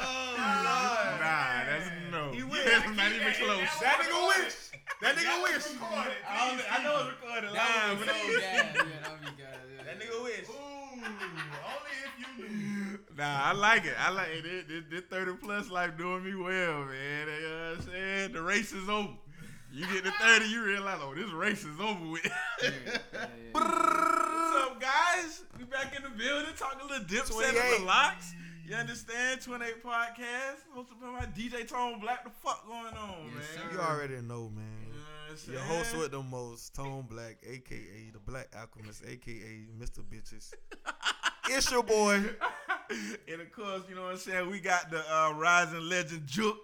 oh, Nah, that's no. He wish. That's not even close. That nigga wish. That nigga wish. I, don't- I know it's recorded That live, would but be so gas. Yeah, that would be. Yeah. That nigga wish. Ooh, only if you knew. Nah, I like it. I like it. This, this, this 30 plus life doing me well, man. You know what I'm saying? The race is over. You get to 30, you realize, oh, this race is over with. Yeah, yeah, yeah. What's up, guys? We back in the building talking a little Dipset of the LOX. You understand? 28 podcast. Hosted by my DJ Tone Black. The fuck going on, Yes, man? sir. You already know, man. You know what I'm Your host with the most, Tone Black, aka the Black Alchemist, aka Mr. Bitches. it's your boy. and of course, you know what I'm saying? We got the uh, rising legend Juke.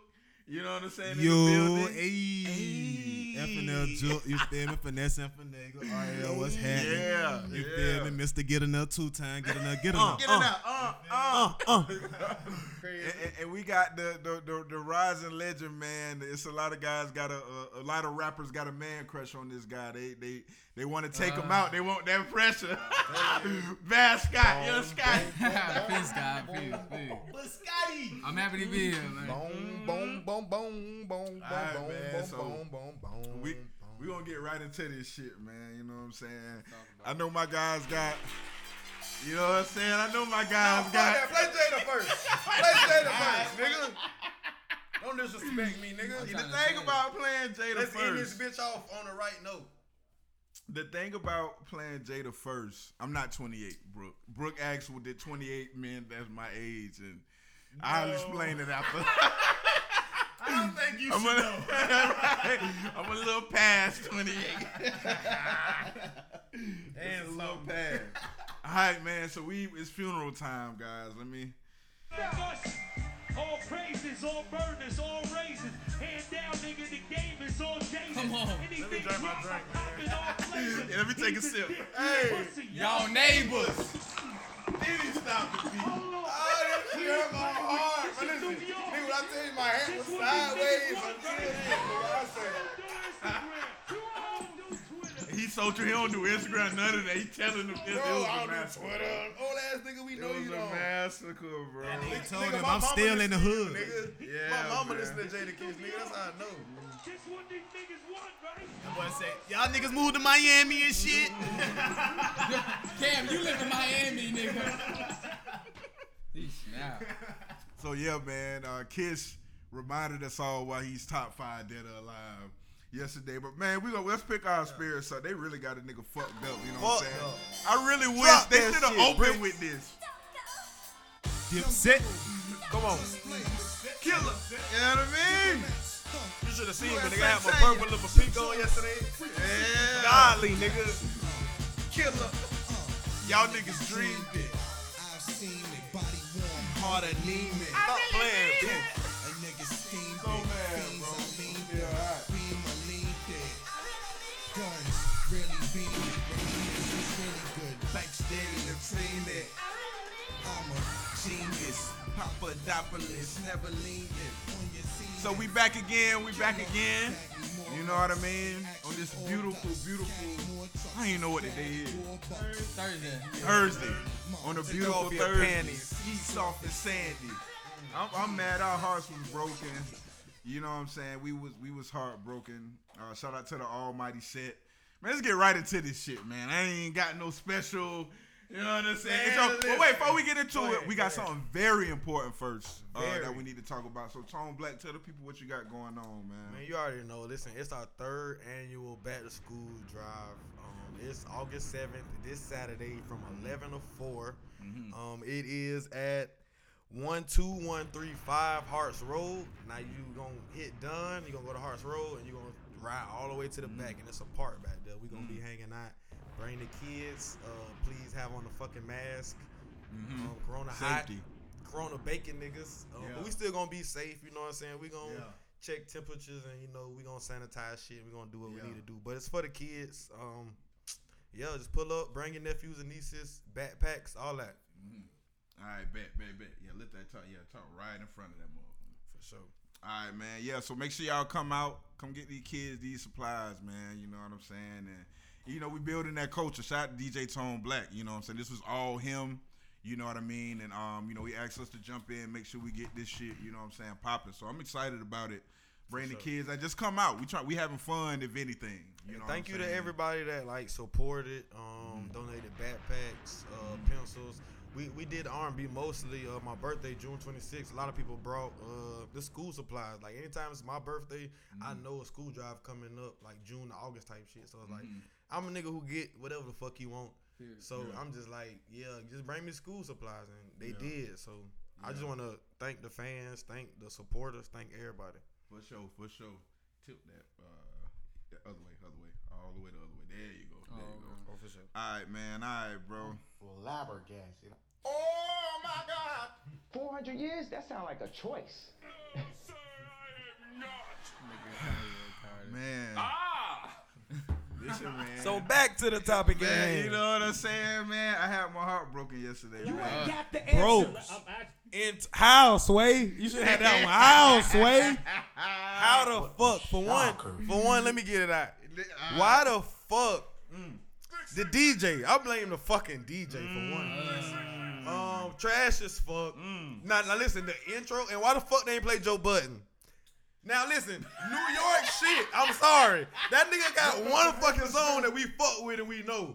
You know what I'm saying? Yo. Ayy. FNL you feel me? Finesse and finagle. RL, what's happening? Yeah, You yeah. feel me? Mr. Get Enough two time, get enough, get Uh, enough. Get it out. Uh, uh. Uh, uh. And, and- and we got the, the the the rising legend, man. It's a lot of guys got a, a a lot of rappers got a man crush on this guy. They they they want to take him Uh. out. They want that pressure. Bad Scott, yo Scott. please, God, please, please. But Scotty! I'm happy to be here, man. Boom, boom, boom, boom, boom, boom, Alright, boom, boom, so boom, boom, boom. We we gonna get right into this shit, man. You know what I'm saying? I know my guys got. You know what I'm saying? I know my guys Fuck got. that. Play Jada first. Play Jada first, nigga. Don't disrespect me, nigga. The thing about playing Jada Let's end this bitch off on the right note. The thing about playing Jada first, I'm not 28, Brooke. Brooke actually did 28 men that's my age, and I'll explain it after. I don't think you I'm should a, know. right. I'm a little past 28. And a little past. All right, man. So we it's funeral time, guys. Let me. All praises, all burners, all raises. Hand down, nigga, the game is all Jason. Come on. Anything Let me drink my drink, I pop in all flavors. Yeah, let me take a sip. Hey. pussy, Y'all neighbors. Did he stop the beat? Oh, that shit hurt my heart. But listen, nigga, when I tell you my hat was sideways, I'm still here. nigga. I said, He so true. He don't do Instagram, none of that. He telling them this. bro, it was I a don't do massacre. Twitter. Old ass nigga, we It know was you a don't. massacre, bro. He told Nigga, him my I'm mama still in the listen to you, hood. Nigga. Yeah, my mama man. listen to Jada Kiss, nigga. That's how I know. This what these niggas want, right? Boy say, y'all niggas moved to Miami and shit. Cam, you live in Miami, nigga. He snap. So yeah, man. Uh, Kiss reminded us all why he's top five dead or alive yesterday. But man, we gonna let's pick our spirits up. They really got a nigga fucked up. You know what I'm saying? up. I really wish Drop they that should have opened Bricks. with this. Dipset. Come on. Killer. You know what I mean? You should have seen me, What nigga. I had my I say? purple little pink on yesterday. Yeah. Godly, nigga. Killer. Y'all niggas dream big. I've seen it, body warm, Hard anemic. Stop playing, bitch. Papadopoulos. Never lean on your scene. So we back again. We back again. You know what I mean? On this beautiful, beautiful. I don't even know what the day is. Thursday. Thursday. On a beautiful off your Thursday. panties. Ski soft and sandy. I'm, I'm mad. Our hearts was broken. You know what I'm saying? We was we was heartbroken. Uh, shout out to the Almighty set. Man, let's get right into this shit, man. I ain't got no special. You know what I'm saying? Man, So, but wait, before we get into Go it, ahead, we go got ahead. something very important first uh, Very. that we need to talk about. So, Tone Black, tell the people what you got going on, man. Man, you already know. Listen, it's our third annual back to school drive. Um, it's August 7th, this Saturday from 11 to 4. Um, it is at 12135 Hearts Road. Now you gonna hit done, you're gonna go to Hearts Road and you're gonna ride all the way to the back and it's a park back there. We're gonna be hanging out. Bring the kids. Uh, please have on the fucking mask. Um, corona hot. Corona bacon niggas. Um, Yeah. But we still gonna be safe, you know what I'm saying? We gonna Yeah. check temperatures and you know we gonna sanitize shit. We gonna do what Yeah. we need to do. But it's for the kids. Um, yeah, just pull up, bring your nephews and nieces, backpacks, all that All right, bet, bet, bet. Yeah, let that talk. Yeah, talk right in front of that motherfucker. for sure. All right, man. Yeah, so make sure y'all come out, come get these kids these supplies, man. You know what I'm saying? And you know we building that culture. Shout out to DJ Tone Black. You know what I'm saying? This was all him. You know what I mean? And um, you know, he asked us to jump in, make sure we get this shit. You know what I'm saying? Popping. So I'm excited about it. Bring the kids. I just come out. We try. We having fun. If anything. You know. Thank you to everybody that like supported, um, donated backpacks, uh, pencils. We we did R&B mostly. Uh, my birthday, June 26th. A lot of people brought uh, the school supplies. Like anytime it's my birthday, I know a school drive coming up, like June to August type shit. So it's like I'm a nigga who get whatever the fuck you want. So I'm just like, yeah, just bring me school supplies, and they did. So I just want to thank the fans, thank the supporters, thank everybody. For sure. For sure. Tip that. Uh, the other way. Other way. All the way the other way. There you go. There you go. Oh, for sure. All right, man. All right, bro. flabbergasted. Oh my God. 400 years? That sounds like a choice. Sir, I am not. Man. Listen, man. So back to the topic at man, hand. you know what I'm saying, man? I had my heart broken yesterday, You man. got the Bro, in how Sway? You should have that one. How Sway? How the fuck? For one, for one, let me get it out. Uh, why the fuck? The mm. DJ. I blame the fucking DJ for one. Mm. Um, trash as fuck. Mm. Now, now listen, the intro and why the fuck they ain't play Joe Budden? Now listen, New York shit. I'm sorry, that nigga got one fucking song that we fuck with and we know.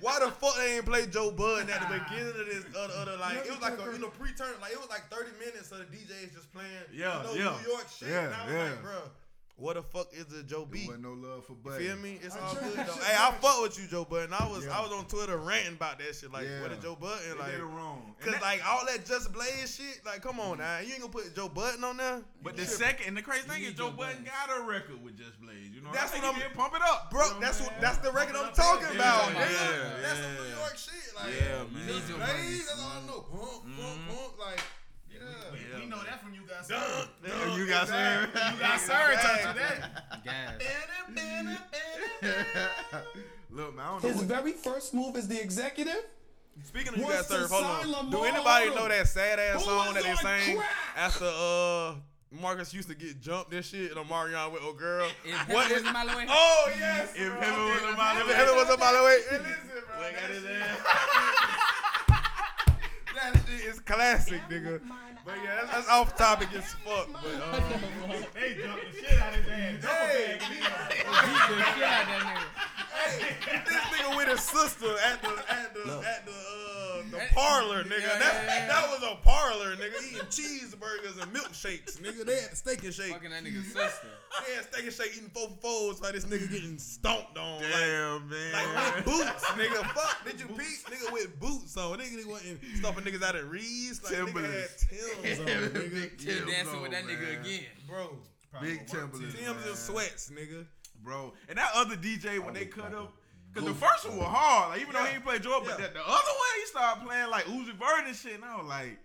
Why the fuck they ain't play Joe Budden at the beginning of this other, other like it was like a you know pre-turn like it was like 30 minutes of the DJs just playing Yeah, you know, yeah. New York shit. Yeah, and I was yeah. like, bro, what the fuck is a Joe There B? wasn't no love for You Buddy. feel me? It's all good though. Hey, I fuck with you, Joe Budden. I was I was on Twitter ranting about that shit. Like, Yeah. what is Joe Budden like? did it wrong. Cause that- like all that Just Blaze shit, like come on mm-hmm. now, you ain't gonna put Joe Budden on there. But the second and the crazy thing is Joe Joe Budden got a record with Just Blaze. You know, That's I think what I'm- did pump it up, Bro, You know that's what what that's the record I'm Pump it up, talking yeah, about, yeah, yeah, that's some yeah. New York shit. Like, Yeah, man. Just Blaze, that's all I know. Pump, pump, mm-hmm. pump, like, yeah. We know that from you guys. Yeah, you got some. You got sir touching that. Gas. Look, man, I don't know. His What, very first move is the executive Speaking of you What's guys, sir, hold sign on. Do anybody know that sad ass song that they sang crack? after uh Marcus used to get jumped and shit and Omarion with old girl? If What heaven is was a mile away. Oh yes. if bro. heaven was a mile If heaven was a mile away. Hey, listen, bro. Look at that, shit, that shit is classic, nigga. But yeah, that's, that's off topic as fuck. But um, They jumped the shit out of his ass. hey, Beat the shit out that hey, this nigga with his sister at the at the at the uh the That- parlor, nigga. Yeah, that yeah, yeah. that was a parlor, nigga. Eating cheeseburgers and milkshakes, nigga. They had steak and nigga. shake. Fucking that nigga's sister. They had steak and shake eating four for fours like this nigga getting stomped on. Like, Damn, man. like with boots, nigga. Fuck, did you peep? Nigga with boots on. Nigga, nigga wasn't stuffing niggas out of Reeds. Like, nigga had Tim's on, nigga. Still Tim's dancing on, with that nigga again. Bro, Big Timberlands. Tim's and sweats, nigga. bro. And that other DJ when they cut up, cause the first one was hard. Like even though he didn't play Jordan, but Yeah. that, the other one he started playing like Uzi Vert and shit. And I was like,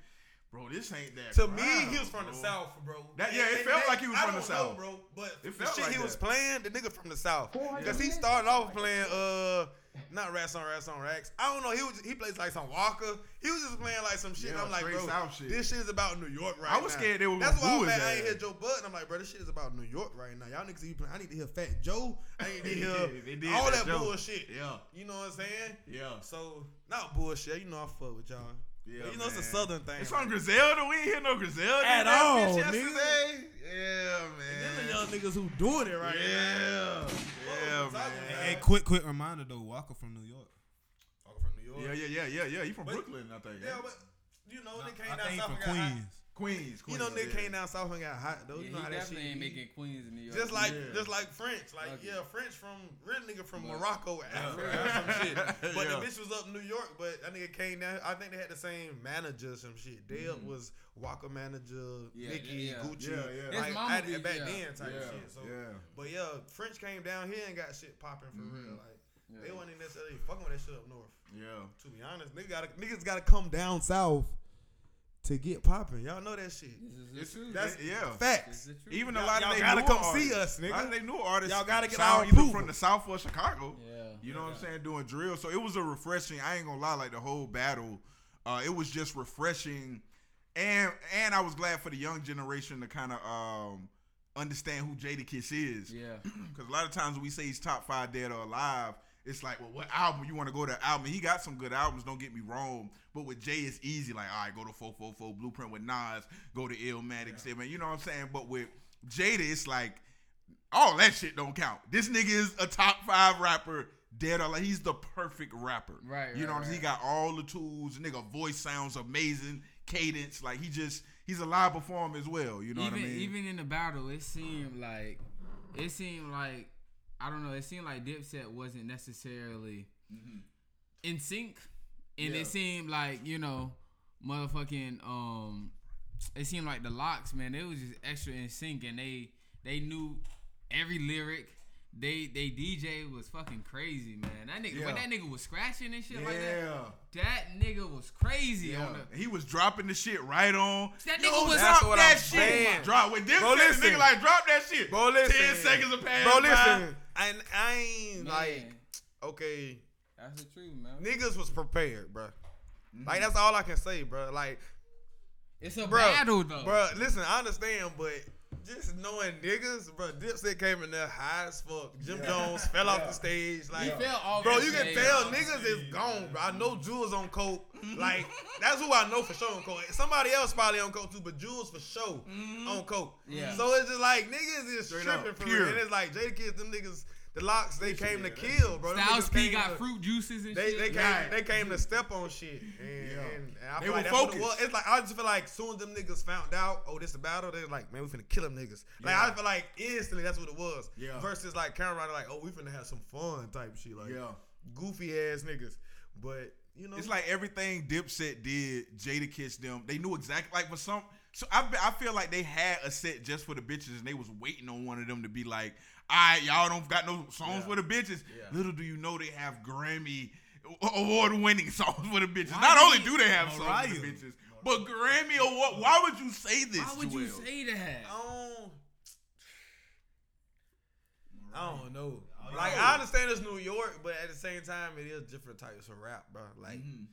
bro, this ain't that. To me, he was from the bro. south, bro. That- yeah, it And felt like he was I from the don't know, South. bro. But It the shit like he was playing, the nigga from the south, 400 because he started off playing uh. Not rats on rats on racks. I don't know. He was he plays like some Waka. He was just playing like some shit. Yeah, I'm like, bro, South shit. this shit is about New York right now. I now. was scared they were That's gonna why boo I'm mad I ain't hear Joe Budden. I'm like, bro, this shit is about New York right now. Y'all niggas, you playing. I need to hear Fat Joe. I need to hear did all that that Joe. bullshit. Yeah. You know what I'm saying? Yeah. So not bullshit. You know I fuck with y'all. Yeah, you know it's a southern thing. It's from on Griselda. We ain't hear no Griselda At all, bitch nigga. yesterday. Yeah, Them man. the young niggas who doing it right Yeah. Yeah, Talking man. about- Hey, quick, quick reminder though. Waka from New York. now. From New York. Yeah, yeah, yeah, yeah, yeah. He from But- Brooklyn, I think. Yeah, eh? but you know they came I down think south from Queens. got hot. Queens. Queens, You know they yeah. came down south and got hot though. Yeah, You he know how that shit. definitely ain't making Queens in New York. Just like, Yeah. just like French, like Okay. yeah, French from real nigga from Yeah. Morocco, Africa, or some shit. But Yeah. the bitch was up in New York, but that nigga came down. I think they had the same manager, some shit. Dale mm-hmm. was Waka manager, Yeah, Nicky, yeah. Gucci, Yeah, yeah. Like mama at- be- back yeah. then type Yeah, shit. So, yeah. but yeah, French came down here and got shit popping for real. Mm-hmm. Like they wasn't necessarily fucking with that shit up north. Yeah. To be honest, nigga gotta, niggas gotta come down south to get popping. Y'all know that shit. This is the It's, truth. That's yeah. Facts. is the. Even a Y'all- lot y'all of they gotta newer come see artists, us, A lot nigga. of they new artists. Y'all gotta get out our either from the South or Chicago. Yeah. You know what I'm saying? Doing drill. So it was a refreshing. I ain't gonna lie, like the whole battle, uh, it was just refreshing, and and I was glad for the young generation to kind of um, understand who Jadakiss is. Yeah. Because a lot of times we say he's top five dead or alive, it's like, well, what album you want to go to? Album? He got some good albums. Don't get me wrong, but with Jay, it's easy. Like, all right, go to 444 Blueprint with Nas, go to Illmatic, yeah. you know what I'm saying? But with Jada, it's like all that shit don't count. This nigga is a top five rapper. Dead or like he's the perfect rapper. Right. You know right, what I'm saying? He got all the tools. Nigga voice sounds amazing. Cadence. Like he just he's a live performer as well. You know even, what I mean? Even in the battle, it seemed like it seemed like I don't know. It seemed like Dipset wasn't necessarily mm-hmm. in sync, and yeah. it seemed like you know, motherfucking um, it seemed like the LOX, man. They was just extra in sync, and they they knew every lyric. They they DJ was fucking crazy, man. That nigga, yeah. when that nigga was scratching and shit yeah. like that, that nigga was crazy. Yeah. On the, he was dropping the shit right on. That nigga Yo, was drop what that I'm shit. saying. Drop with this Bro, listen. nigga like drop that shit. Bro, listen. Ten seconds of pass. Bro, listen. By. I, I ain't Man. like okay. That's the truth, man. Niggas was prepared, bro. Mm-hmm. Like that's all I can say, bro. Like it's a bro, battle though. Bro, listen, I understand, but just knowing niggas, bro, Dipset came in there high as fuck. Jim Yeah. Jones fell Yeah. off the stage. Like, he felt bro, you can tell niggas is gone, bro. I know mm-hmm. Juelz on coke. Like, that's who I know for sure on coke. Somebody else probably on coke too, but Juelz for sure mm-hmm. on coke. Yeah. So it's just like niggas is Straight tripping up, for pure. real. And it's like Jada Kiss, them niggas, the LOX, they came to yeah, kill, bro. Them Styles P came got to- fruit juices and they, shit. they came Right. they came to step on shit and, Yeah. and, and I They feel were like that's it focused. was. It's like I just feel like soon as them niggas found out, oh this the battle, they was like man we finna kill them niggas. Like Yeah. I feel like instantly that's what it was. Yeah. Versus like Cam'ron like oh we finna have some fun type shit like Yeah. goofy ass niggas. But you know It's like everything Dipset did, Jada kissed them. They knew exactly like for some. So I, I feel like they had a set just for the bitches, and they was waiting on one of them to be like, "All right, y'all don't got no songs Yeah. for the bitches." Yeah. Little do you know they have Grammy award winning songs for the bitches. Why Not only do they have songs for the bitches, but Grammy award. Why would you say this? Why would you Joel? say that? I don't, I don't know. Like I understand it's New York, but at the same time it is different types of rap, bro. Like Mhm.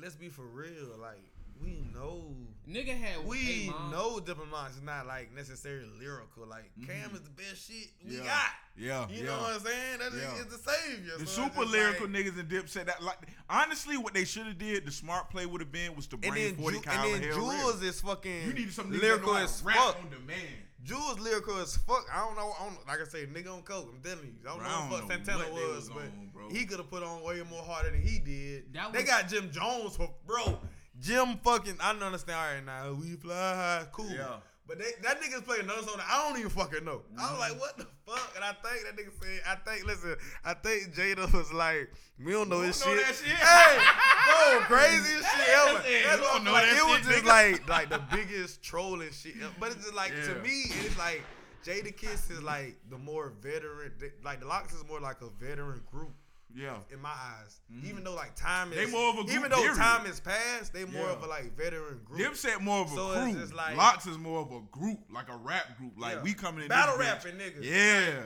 let's be for real. Like we know Nigga had we know diplomats is not like necessarily lyrical. Like mm-hmm. Cam is the best shit we Yeah. got. Yeah, You yeah. know what I'm saying? That Yeah. is the savior. The So super lyrical like- niggas and said that like honestly what they should have did the smart play would have been was to bring And then, 40 Ju- Kyle and then Hell Juelz Real. is fucking You need some lyrical that know as rap fuck. on demand. Juelz lyrical as fuck. I don't know. I don't, like I say, nigga on coke. I'm telling you. I don't Bro, know I what don't fuck Santana what was, was but on, bro. he could have put on way more harder than he did. That they was- got Jim Jones for bro. Jim fucking. I don't understand. All right, now we fly high, cool. Yeah. But they, that nigga's playing another song that I don't even fucking know. I Mm-hmm. was like, what the fuck? And I think that nigga said, I think, listen, I think Jada was like, we don't know We this don't know shit. that shit. Hey, bro, craziest shit ever. That's what don't know like, that it was just nigga. like like the biggest trolling shit. ever. But it's just like to me, it's like Jada Kiss is like the more veteran. Like the LOX is more like a veteran group Yeah. in my eyes. Even though like time is, Mm-hmm. They more of a group, even though period. time is past, they more Yeah. of a like veteran group. Dipset more of a So it's crew. just like- LOX is more of a group, like a rap group. Like Yeah. we coming in Battle this bitch- rapping niggas. Yeah.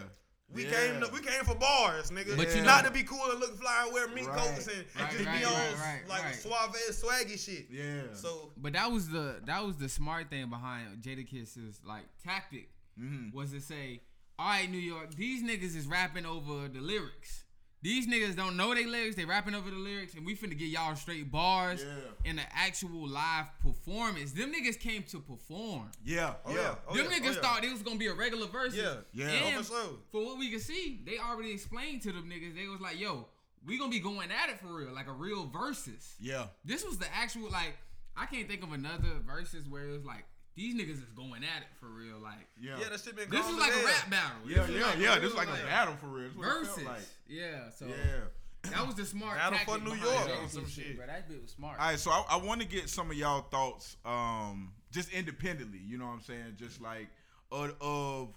We Yeah. came to, we came for bars, nigga. But you not know- to be cool and look fly and wear mink Right. coats and, and Right, just right, be on right, right, like right. suave swaggy shit. Yeah. So But that was the that was the smart thing behind Jada Kiss's like tactic Mhm. was to say, all right, New York, these niggas is rapping over the lyrics. These niggas don't know they lyrics, they rapping over the lyrics, and we finna get y'all straight bars Yeah. in the actual live performance. Them niggas came to perform. Yeah. Oh, yeah. yeah. Oh, Them yeah. niggas Oh, yeah. thought it was gonna be a regular verse. Yeah. Yeah. Oh, and Oh, for sure. for what we can see, they already explained to them niggas. They was like, "Yo, we gonna be going at it for real, like a real versus." Yeah. This was the actual like. I can't think of another verses where it was like these niggas is going at it for real. Like Yeah. Yeah, that shit been this is as like a rap battle. Yeah, This yeah, like yeah. real, This is like a battle for real. That's what it versus. like. Yeah, so Yeah. that was the smart Battle for New York or some shit. Bro, that bit was smart. All right, so I, I want to get some of y'all thoughts, um, just independently. You know what I'm saying? Just like of, of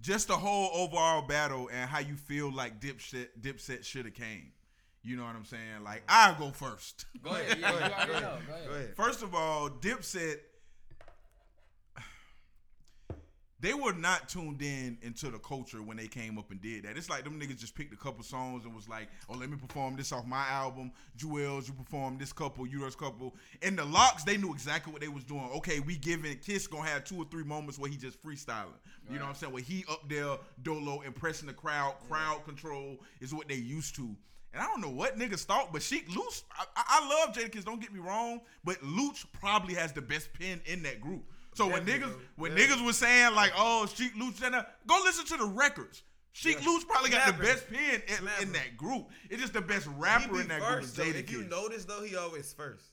just the whole overall battle and how you feel like Dipset Dipset should have came. You know what I'm saying? Like I'll go first. Go ahead. Yeah, you already know. Go ahead. Go ahead. First of all, Dipset. They were not tuned in into the culture when they came up and did that. It's like them niggas just picked a couple songs and was like, "Oh, let me perform this off my album." Juelz, you perform this couple, you this couple. And the LOX, they knew exactly what they was doing. Okay, we giving Kiss gonna have two or three moments where he just freestyling. You know what I'm saying? Where he up there, dolo, impressing the crowd. Crowd control is what they used to. And I don't know what niggas thought, but Sheek Louch, I, I I love Jadakiss, don't get me wrong, but Louch probably has the best pen in that group. So when niggas when niggas was saying like, oh, Sheek Louch, and go listen to the records. Sheek Yeah. Louch probably got the best pen in, in that group. It's just the best rapper in that first, though. group. If you notice though, he always first.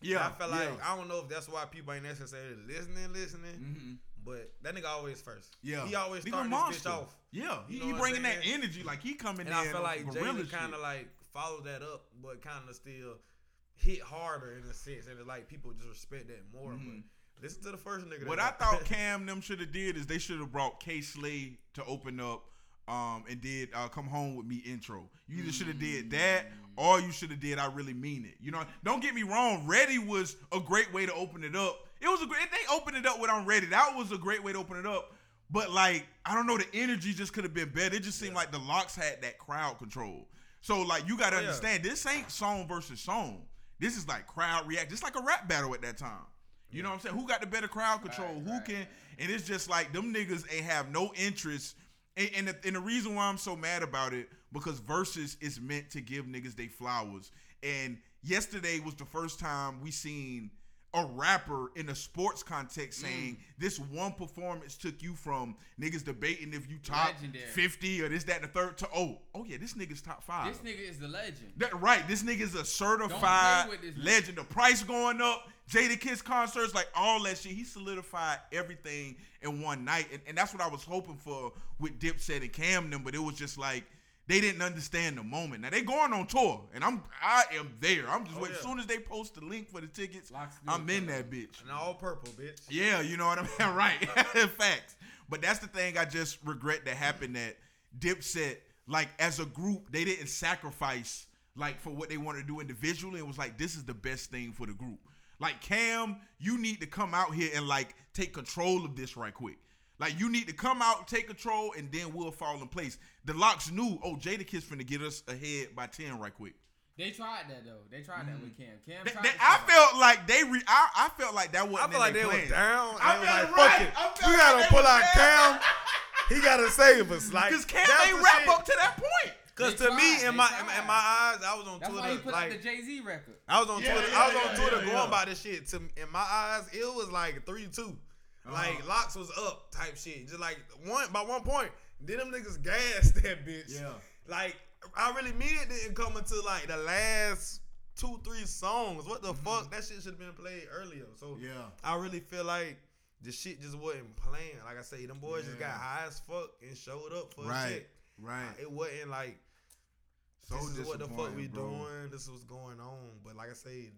yeah, I feel like yeah. I don't know if that's why people ain't necessarily listening, listening. But that nigga always first. Mm-hmm. yeah, he always starting this bitch off. Yeah, he, You know he bringing that energy like he coming And. I feel like gorilla kind of like followed that up, but kind of still hit harder in a sense, and it's like people just respect that more. But listen to the first nigga. What I thought Cam them should have did is they should have brought Kay Slay to open up, um, and did uh, "Come Home with Me" intro. You either should have did that, or you should have did "I Really Mean It." You know, don't get me wrong. Ready was a great way to open it up. It was a great. They opened it up with "I'm Ready." That was a great way to open it up. But like, I don't know, the energy just could have been better. It just seemed like the LOX had that crowd control. So like, you got to Oh, yeah. understand, this ain't song versus song. This is like crowd react, just like a rap battle at that time. You know what I'm saying? Who got the better crowd control? Who can? And it's just like them niggas ain't have no interest. And, and, the, and the reason why I'm so mad about it because versus is meant to give niggas they flowers. And yesterday was the first time we seen a rapper in a sports context mm. saying this one performance took you from niggas debating if you top Legendary. 50 or this that and the third to oh oh yeah this nigga's top five. This nigga is the legend. That right. This nigga's a certified with this nigga. legend. The price going up. Jada Kiss concerts, like all that shit. He solidified everything in one night, and, and that's what I was hoping for with Dipset and Cam them. But it was just like they didn't understand the moment. Now they going on tour, and I'm I am there. I'm just Oh, waiting. yeah. As soon as they post the link for the tickets, I'm in that bitch. and all purple, bitch. Yeah, you know what I mean? right. Facts. But that's the thing I just regret that happened that Dipset, like as a group, they didn't sacrifice like for what they wanted to do individually. It was like this is the best thing for the group. Like Cam, you need to come out here and like take control of this right quick. Like you need to come out, take control, and then we'll fall in place. The LOX knew, oh, Jada Kiss finna get us ahead by 10 right quick. They tried that though. They tried that with mm. Cam. Cam Th- tried th- I try. felt like they re- I, I felt like that wasn't feel in like their they were down. I was felt like, right. fuck it. I We like gotta they pull was out down. Cam. He gotta save us. Like, Because Cam that's ain't the rap shit. up to that point. Cause They to me, in my tried. in my eyes, I was on That's Twitter. why he put like, out the Jay Z record. I was on Yeah, Twitter. yeah, I was on yeah, Twitter yeah, going yeah. about this shit. To in my eyes, it was like three two. Uh-huh. Like LOX was up type shit. Just like one by one point. Then them niggas gassed that bitch. Yeah. Like I really mean it didn't come until like the last two three songs. What the fuck? That shit should have been played earlier. So Mm-hmm. Yeah. I really feel like the shit just wasn't playing. Like I say, them boys just got high as fuck and showed up for Right. shit. Right. It wasn't like So this is what the fuck we bro. doing. This is what's going on. But like I say,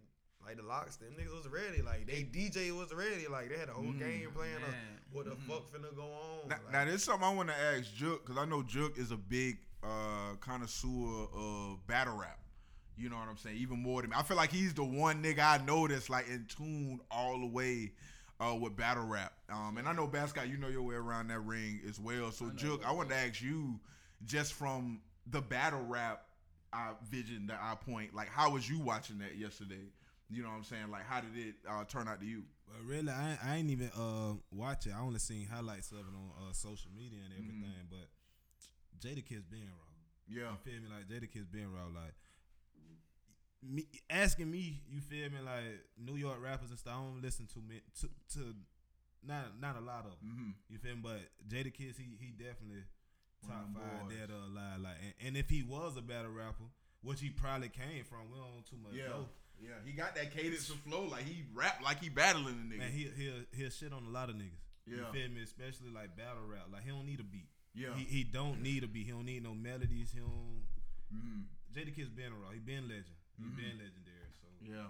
like the LOX, them niggas was ready. Like they DJ was ready. Like they had a whole game plan of what the fuck finna go on. Now, like, now there's something I want to ask Jook because I know Jook is a big uh, connoisseur of battle rap. You know what I'm saying? Even more than me. I feel like he's the one nigga I know that's like in tune all the way uh, with battle rap. Um, and I know Bascott, you know your way around that ring as well. So Jook, I want to ask you, just from the battle rap uh, vision that I point, like how was you watching that yesterday? You know what I'm saying? Like how did it uh, turn out to you? But really, I ain't, I ain't even uh watch it. I only seen highlights of it on uh, social media and everything. But Jada Kiss being raw. Yeah. You feel me? Like Jada Kiss being raw. Like me asking me, you feel me? Like New York rappers and stuff. I don't listen to me to, to not not a lot of. 'em. Mm-hmm. You feel me? But Jada Kiss, he he definitely top five dead or alive. Like, and, and if he was a battle rapper, which he probably came from, we don't too much. Yeah. know. Yeah, he got that cadence of flow. Like he rap like he battling the nigga. Man, he he'll he'll shit on a lot of niggas. Yeah. You Yeah. feel me? Especially like battle rap. Like he don't need a beat. Yeah. He he don't need a beat. He don't need no melodies. He don't. Mhm. Jada Kiss been around. He been legend. He Mm-hmm. been legendary. So Yeah.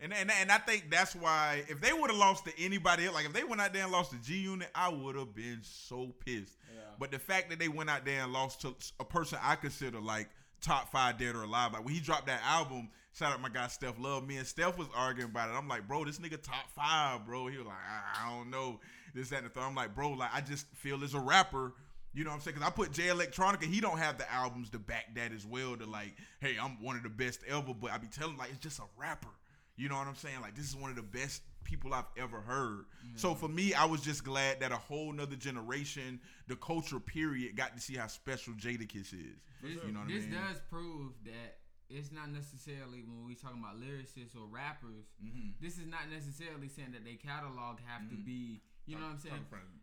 And, and and I think that's why if they would have lost to anybody else, like if they went out there and lost to G Unit, I would have been so pissed. Yeah. But the fact that they went out there and lost to a person I consider like top five dead or alive, like when he dropped that album, Shout out my guy Steph Love. Me and Steph was arguing about it. I'm like, bro, this nigga top five, bro. He was like, I, I don't know. This, that, and the third. I'm like, bro, like I just feel as a rapper, you know what I'm saying? Cause I put Jay Electronica, he don't have the albums to back that as well to like, hey, I'm one of the best ever, but I be telling like it's just a rapper. You know what I'm saying? Like this is one of the best people I've ever heard. So for me, I was just glad that a whole nother generation, the culture period, got to see how special Jadakiss is. This, You know what I mean? this mean? does prove that it's not necessarily when we talking about lyricists or rappers. Mm-hmm. This is not necessarily saying that they catalog have to be. You know what I'm saying?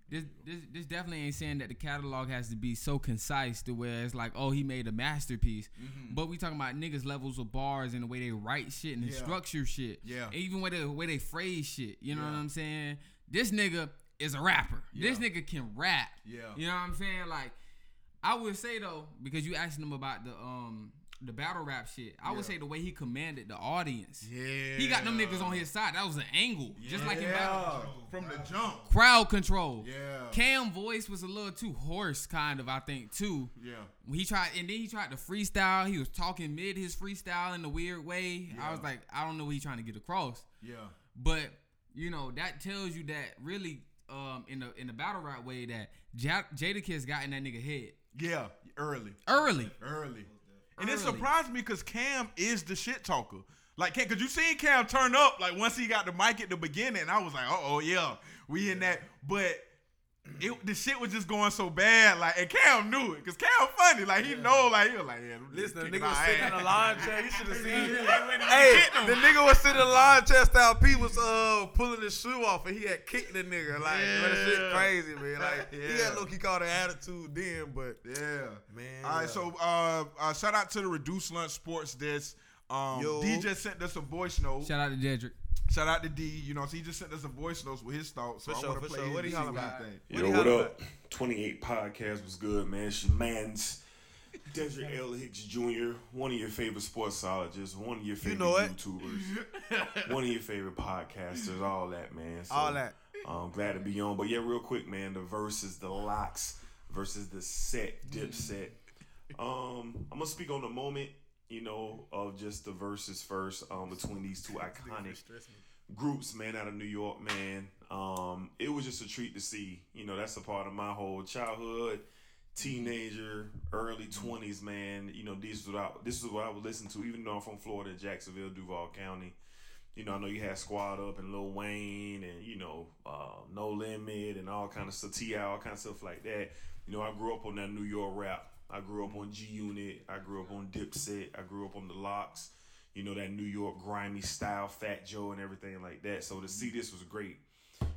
This, this this definitely ain't saying that the catalog has to be so concise to where it's like, oh, he made a masterpiece. Mm-hmm. But we talking about niggas levels of bars and the way they write shit and Yeah. structure shit. Yeah. And even with the way they phrase shit. You know Yeah. what I'm saying? This nigga is a rapper. This nigga can rap. Yeah. You know what I'm saying? Like, I would say though, because you asked them about the um the battle rap shit, I would say the way he commanded the audience. Yeah. He got them niggas on his side. That was an angle, just like in battle. From the jump. Crowd control. Yeah. Cam voice was a little too hoarse, kind of. I think too. Yeah. When he tried, and then he tried to freestyle. He was talking mid his freestyle in a weird way. I was like, I don't know what he's trying to get across. Yeah. But you know that tells you that really, um, in the in the battle rap way that J- Jadakiss got in that nigga head Yeah. Early. early. Early. And it surprised me because Cam is the shit talker. Like, Cam, cause you seen Cam turn up like once he got the mic at the beginning, I was like, oh, yeah, we in that. But it, the shit was just going so bad, like, and Cam knew it, cause Cam funny, like he know, like he was like, yeah, Listen, the nigga was our sitting in ass. the lawn chair. You should have seen it. Hey, the nigga was sitting in the lawn chair style. P was uh pulling his shoe off and he had kicked the nigga. Like, man, that shit crazy, man. Like, he had low key called an attitude then, but Yeah. Man, All right, yeah. so uh, uh, shout out to the Reduced Lunch Sports Desk. Um, Yo. DJ sent us a voice note. Shout out to Jedrick. Shout out to D. You know, so he just sent us a voice note with his thoughts. So For I sure, want to play sure. his What he and see what about? think. What Yo, he what up? 28 podcast was good, man. It's your man's Desert L. Hicks Jr., one of your favorite sportsologists, one of your favorite know. YouTubers, one of your favorite podcasters, all that, man. So, All that. I'm glad to be on. But yeah, real quick, man, the verses, the LOX versus the set, Dipset. Um, I'm gonna speak on the moment, you know, of just the verses first, um, between these two iconic groups, man, out of New York, man. Um, it was just a treat to see. You know, that's a part of my whole childhood, teenager, early twenties, man. You know, this is what I this is what I would listen to, even though I'm from Florida, Jacksonville, Duval County. You know, I know you had Squad Up and Lil Wayne and you know, uh, No Limit and all kind of T.I., all kind of stuff like that. You know, I grew up on that New York rap. I grew up on G Unit. I grew up on Dipset. I grew up on the LOX. You know that New York grimy style, Fat Joe and everything like that. So to see this was great.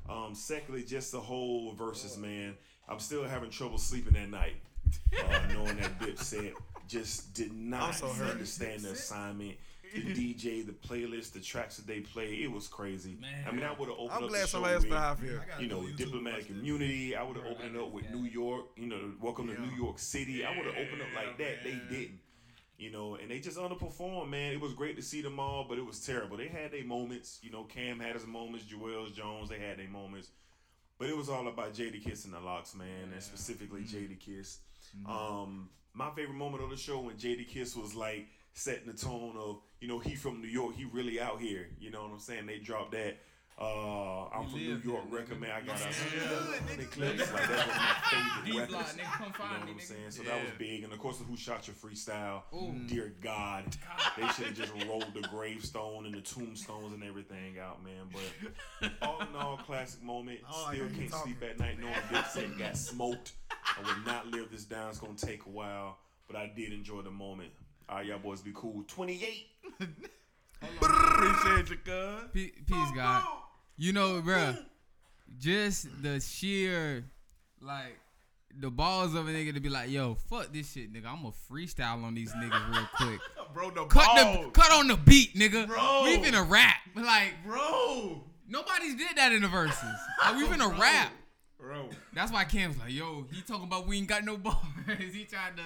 Um, secondly, just the whole versus man. I'm still having trouble sleeping at night, uh, knowing that Dipset just did not understand the assignment. The DJ, the playlist, the tracks that they play, it was crazy. Man. I mean, I would have opened I'm up glad the show somebody else with, felt how I you know, diplomatic immunity. I would have opened it up with New York. You know, welcome to New York City. I would have opened up like that. They didn't. You know, and they just underperformed, man. It was great to see them all, but it was terrible. They had their moments. You know, Cam had his moments. Joel Jones, they had their moments. But it was all about Jada Kiss and the LOX, man, and specifically Jada Kiss. Um, my favorite moment of the show when Jada Kiss was like setting the tone of, you know, he from New York, he really out here. You know what I'm saying? They dropped that. Uh, I'm from New York here, record, man. I got a the clips. Like that was my favorite D records. block, nigga, come You know what I'm saying? So that was big. And of course, the Who Shot Your Freestyle. Ooh. Dear God. They should have just rolled the gravestone and the tombstones and everything out, man. But all in all, classic moment. Oh, Still can't sleep at night knowing Dipset got smoked. I would not live this down. It's going to take a while. But I did enjoy the moment. All right, y'all boys be cool. 28. Appreciate you, cuz. Pe- Peace, God. You know, bruh, just the sheer, like, the balls of a nigga to be like, yo, fuck this shit, nigga. I'm gonna freestyle on these niggas real quick. Bro, the Cut balls. the cut on the beat, nigga. Bro. We been a rap. Like, Bro. nobody's did that in the verses. Like, we finna rap. Bro. That's why Cam's like, yo, he talking about we ain't got no bars. he tried to.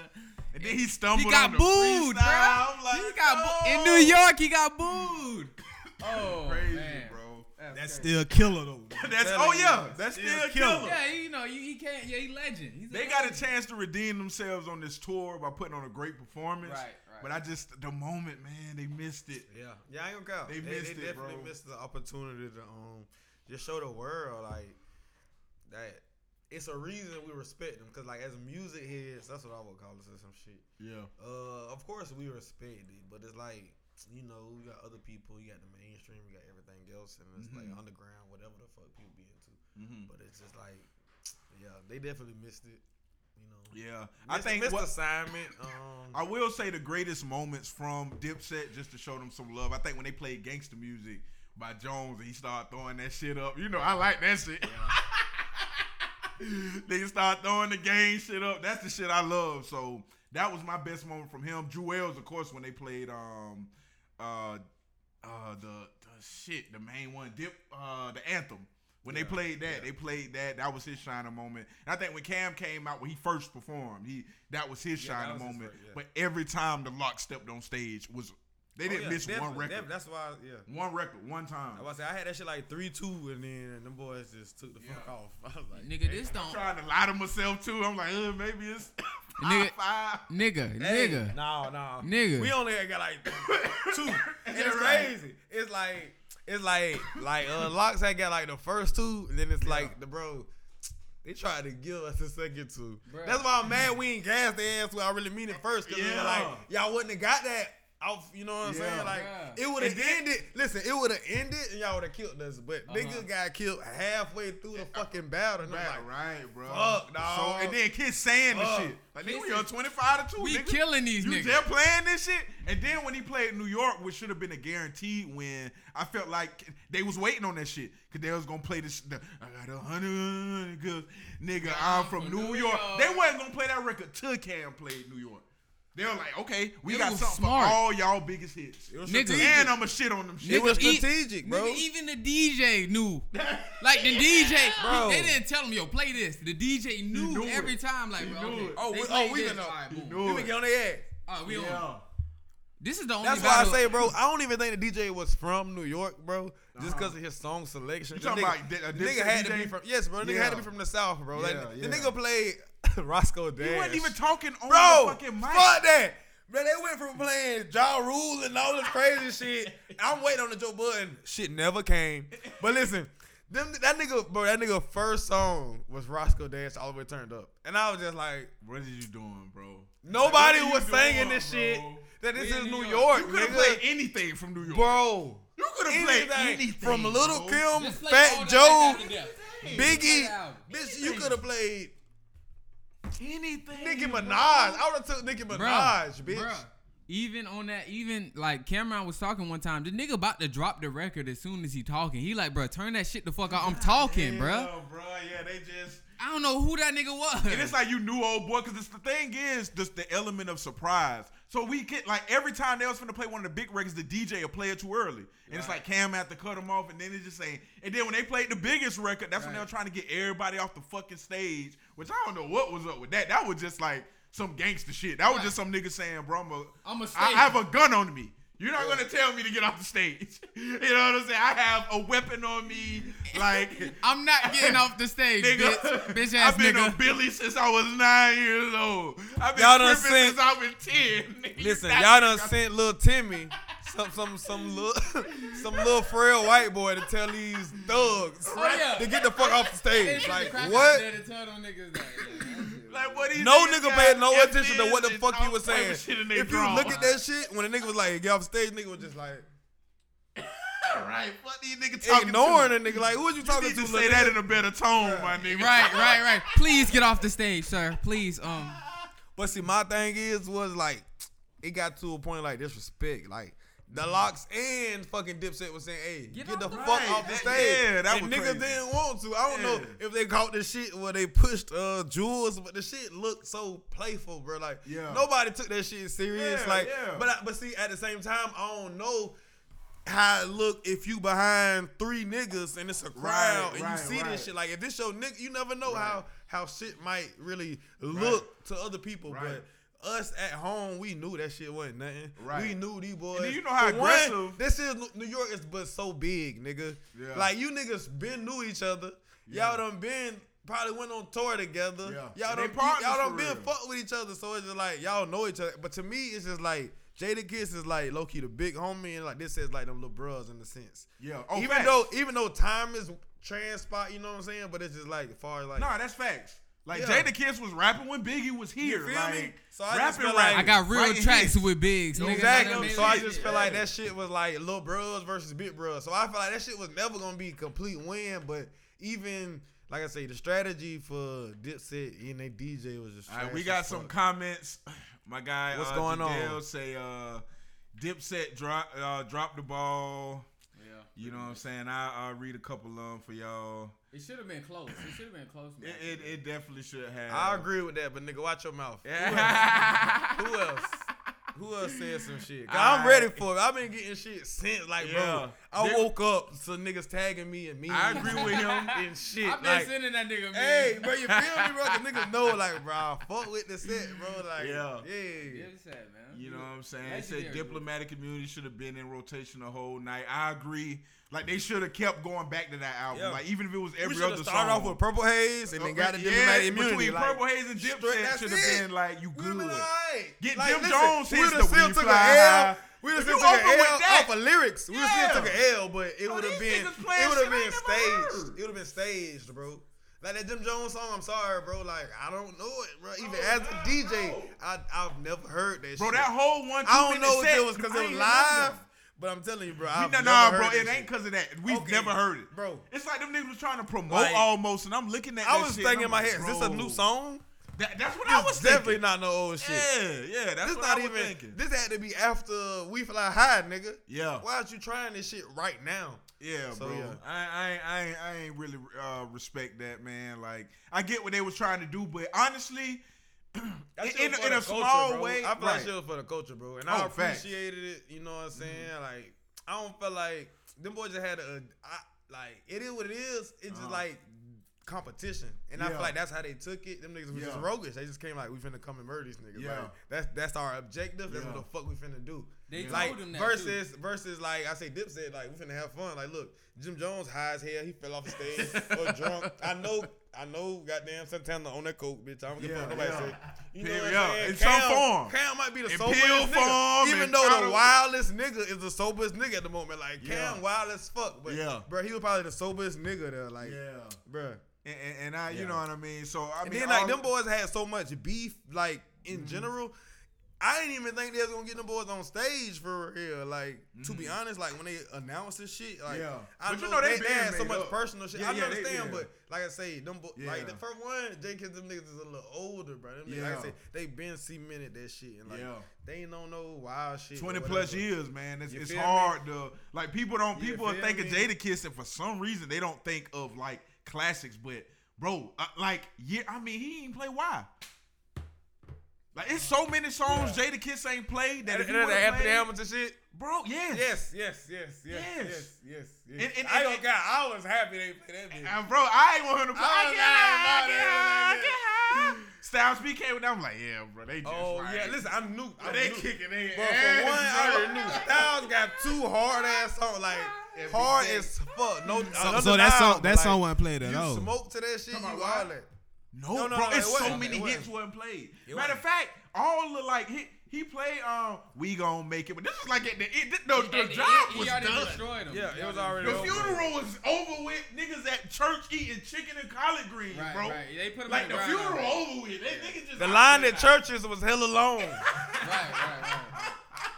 And then he stumbled He got booed, freestyle. bro. I'm like, he got boo- in. New York. He got booed. Oh Crazy, oh, man. bro. That's still killer though. That's oh yeah, that's still still killer. killer. Yeah, you know, he, he can't. Yeah, he legend. He's They got a chance to redeem themselves on this tour by putting on a great performance. Right, right. But I just the moment, man, they missed it. Yeah, yeah, I ain't gonna count. They They, missed they it, definitely bro. missed the opportunity to um just show the world like that. It's a reason we respect them because like as music heads, that's what I would call us or some shit. Yeah. Uh, of course we respect it, but it's like you know we got other people, you got the mainstream, we got everything else, and it's like underground, whatever the fuck people be into. Mm-hmm. But it's just like, yeah, they definitely missed it. You know, Yeah. I think missed what, assignment. Um, I will say the greatest moments from Dipset just to show them some love. I think when they played gangster music by Jones and he started throwing that shit up. You know, I like that shit. they start throwing the gang shit up. That's the shit I love. So that was my best moment from him. Juelz, of course, when they played um uh uh the, the shit, the main one, Dip uh the anthem. When they played that, they played that. That was his shining moment. And I think when Cam came out, when he first performed, he that was his Yeah, shining was his moment. first, yeah. But every time the LOX stepped on stage was they oh, didn't yeah, miss one record. def- that's why, yeah. One record, one time. I was say I had that shit like three two, and then them boys just took the fuck off. I was like, Nigga, this I'm don't. trying to lie to myself too. I'm like, uh, maybe it's Nigga- five. Nigga, Hey, nigga. no, no, Nigga. We only got like two. It's crazy. It's like it's like like uh LOX had got like the first two, and then it's like the bro. They tried to give us the second two. Bruh. That's why I'm mad we ain't gas the ass where I really mean it first. Cause Yeah. like y'all wouldn't have got that off, you know what I'm Yeah. saying? Like Bruh. it would have ended. Listen, it would have ended and y'all would have killed us. But Uh-huh. nigga got killed halfway through the fucking battle. And I'm Right, like, right, bro. Fuck, dawg. So and then kids saying the shit. Like nigga, we Listen, on 25 to 2. we nigga. killing these you niggas. just playing this shit. And then when he played New York, which should have been a guaranteed win, I felt like they was waiting on that shit. Cause they was gonna play this. The, I got a hundred cause nigga, I'm from New, York. York. They wasn't gonna play that record till Cam played New York. They were like, okay, we It got was something smart. for all y'all biggest hits. it was Nigga. And I'ma shit on them shit. It was Nigga, e- strategic, bro. Nigga, even the DJ knew. Like the DJ, Bro. they didn't tell him, yo, play this. The DJ knew, knew every it. time, like, bro, okay. Oh, we- played oh, we this. gonna- All right, He boom. knew We it. been get on their ass. All right, we on. Yeah. This is the only That's why I say, bro, I don't even think the DJ was from New York, bro. Just uh-huh. because of his song selection. You talking nigga, about di- a the uh, nigga Dipset had to DJ? be from yes, bro. The nigga had to be from the south, bro. Like, Yeah, The nigga played Roscoe Dash. He wasn't even talking on bro. the fucking mic. Fuck that. Bro, they went from playing Ja Rule and all this crazy shit. I'm waiting on the Joe Budden. Shit never came. But listen, them, that nigga, bro, that nigga first song was Roscoe Dash all the way turned up. And I was just like, What are you doing, bro? nobody Like, was you singing doing, this bro? shit. That this We is New New York, York. You could have played anything from New York. Bro. you could have played Anything. anything From Little bro. Kim, Just play all Fat Joe, back out to death. Biggie. Bitch, you could have played anything. Nicki bro. Minaj. I would have took Nicki Minaj, Bruh, bitch. bruh. Even on that, even like Cam'ron was talking one time. The nigga about to drop the record as soon as he talking. He like, bro, turn that shit the fuck out. I'm talking, Yeah, bruh. bro. Yeah, they just. I don't know who that nigga was. And it's like you knew old boy, because it's the thing is, just the element of surprise. So we get like every time they was finna play one of the big records, the DJ will play it too early, and it's like Cam had to cut them off, and then they just saying, and then when they played the biggest record, that's when they were trying to get everybody off the fucking stage, which I don't know what was up with that. That was just like some gangster shit. That was just some nigga saying, bro, I'm a, I'm a. I have a gun on me. You're not gonna tell me to get off the stage. you know what I'm saying? I have a weapon on me, like. I'm not getting off the stage, Nigga, bitch. Bitch ass I've been nigga. a Billy since I was nine years old. I've been Y'all done tripping sent- since I was ten. Listen, you y'all done sent little Timmy, some some some little some little frail white boy to tell these thugs Oh, yeah. to get the fuck off the They stage. should Like crack out what? Like what? These No niggas nigga paid no attention to what the fuck he all was saying. shit in their If you drawers. look at that shit, when the nigga was like, get off stage, nigga was just like right, fuck these niggas talking ignoring to. the nigga. Like, who was you You talking need to? to little say that in a better tone, my nigga. Right, right, right. Please get off the stage, sir. Please, um. But see, my thing is was like, it got to a point like disrespect. Like the LOX and fucking Dipset was saying, "Hey, get, Get the the- fuck Right, off the stage." yeah, that and was niggas crazy. didn't want to. I don't know if they caught the shit where they pushed uh Juelz, but the shit looked so playful, bro. Like Yeah. nobody took that shit serious. Yeah, like, yeah. but I, but see, at the same time, I don't know. How it look if you behind three niggas and it's a crowd and right, you see right. this shit like if this your nigga you never know how how shit might really look to other people Right. but us at home, we knew that shit wasn't nothing. Right. We knew these boys. And you know how For one, aggressive- this is New York is but so big, nigga. Yeah. Like you niggas been knew each other. Yeah. Y'all done been probably went on tour together. Yeah. Y'all done y'all done been real. fuck with each other. So it's just like y'all know each other. But to me, it's just like Jada Kiss is like low key the big homie, and like this is like them little bros in the sense. Yeah. Oh, even facts. though even though time is transport, you know what I'm saying. But it's just like as far as like Nah, that's facts. Like Yeah. Jada Kiss was rapping when Biggie was here. feel like, me? So I rapping, feel like- I got real writing tracks hits. with bigs. nigga. Exactly. Like, So I just feel like that shit was like little bros versus big bros. So I feel like that shit was never gonna be a complete win. But even like I say, the strategy for Dipset and they DJ was just. All right, we got some fuck. comments. My guy, What's uh, going on? Jadel say, uh, Dipset drop, uh, drop the ball. Yeah. You know what I'm saying? I, I'll read a couple of them for y'all. It should have been close. It should have been close. It, it, it definitely should have. I agree with that, but nigga, watch your mouth. Yeah. Who else? Who else said some shit? 'Cause Alright. I'm ready for it. I've been getting shit since like, Yeah. bro. I There- woke up so niggas tagging me and me. I agree with him. and shit. I've been like, sending that nigga. Man. Hey, bro, you feel me, bro? Cause niggas know, like, bro, I fuck with the set, bro. Like, Yeah. yeah. Dipset, man. You know what I'm saying? They said diplomatic immunity should have been in rotation the whole night. I agree. Like they should have kept going back to that album. Yeah. Like even if it was every should other song. off with Purple Haze and then uh, got the Yeah, diplomatic immunity. Between like, Purple Haze and Dipset should have been like you We good. Get Like, Jim listen, Jones we hits the still We took Fly a L. We would have still took an L that- off of lyrics. We would have still took an L, but it oh, would have been it would have been staged. It would have been staged, bro. Like that Jim Jones song, I'm sorry, bro. Like I don't know it, bro. Even Oh, as a DJ, no. I I've never heard that shit. Bro, shit. that whole one. I don't know if it was because it was live, but I'm telling you, bro. I've never nah, bro. It ain't because of that. We've Okay. never heard it, Bro. It's like them niggas was trying to promote Like- almost, and I'm looking at. I was thinking in my head, is this a new song? That, that's what I was definitely thinking. not no old shit. Yeah, yeah. That's this what not I was even. thinking. This had to be after We Fly High, nigga. Yeah. Why aren't you trying this shit right now? Yeah, So, bro. yeah. I, I, I, ain't- I ain't really uh, respect that, man. Like, I get what they was trying to do, but honestly, in, in, in a culture, small bro. way, I feel right. like shit was for the culture, bro, and Oh, I facts. Mm-hmm. appreciated it. You know what I'm saying? Like, I don't feel like them boys just had a, I, like it is what it is. It's just Uh-huh. like competition, and I feel like that's how they took it. Them niggas was just roguish. They just came like, we finna come and murder these niggas. Yeah. Like, that's that's our objective. That's Yeah. what the fuck we finna do. They told like them that, versus versus like I say, Dipset like we finna have fun. Like look, Jim Jones high as hell. He fell off the stage or drunk. I know. I know, goddamn Santana on that coke, bitch. I don't give a Yeah, fuck what nobody yeah. say. You know Yeah, what yeah, I'm saying? in some form. Cam might be the In soberest nigga, form, even in though powder- the wildest nigga is the soberest nigga at the moment. Like Cam, Yeah. wild as fuck, but Yeah. bro, he was probably the soberest nigga there. Like, Yeah. bro. And, and, I, you know what I mean. So I And mean, then like all- them boys had so much beef, like in Mm-hmm. general. I didn't even think they was gonna get them boys on stage for real. Like to be honest, like when they announced this shit, like Mm-hmm. Yeah. I But know, you know they they, they had so much up. personal shit. Yeah, I yeah, they- understand, yeah. but like I say, them bo- like the first one, J Kids, them niggas is a little older, bro. Them niggas, like Yeah. I say, they been cemented that shit, and like Yeah. they ain't don't know wild shit. Twenty plus years, man. It's, it's me? hard to like people don't people think of me? Jada Kiss and for some reason they don't think of like classics, but bro, uh, like yeah, I mean he ain't play why. Like it's so many songs Jada Kiss ain't played that And, if you would've Anthony played- Hamilton shit. bro, yes, Yes, yes, yes, yes, Yes. yes, yes, yes. And- and- I and- don't got. I was happy they played that bitch. And bro, I ain't want him to play. I I get high, I get high, I get high. Styles P came with them. I'm like, yeah, bro, they just Oh like, yeah, listen, I knew. I they knew. kicking their But for one, I knew Styles got two hard ass songs, like hard as fuck. No, So, so that song that song wasn't played at all. You all. smoke to that shit, you Come on, all right? that. No, No, no, bro, no, it's it so many It hits wasn't. wasn't played. It Matter of fact, all the like he he played um we gonna make it, but this is like at the end. The, the, the And job he, was he already done. destroyed him. Yeah, it was already- already The over. funeral was over with. Niggas at church eating chicken and collard greens, Right, bro. right. They put him Like the the ground. funeral over with. They niggas just The line at churches was hella long. Right, right, right.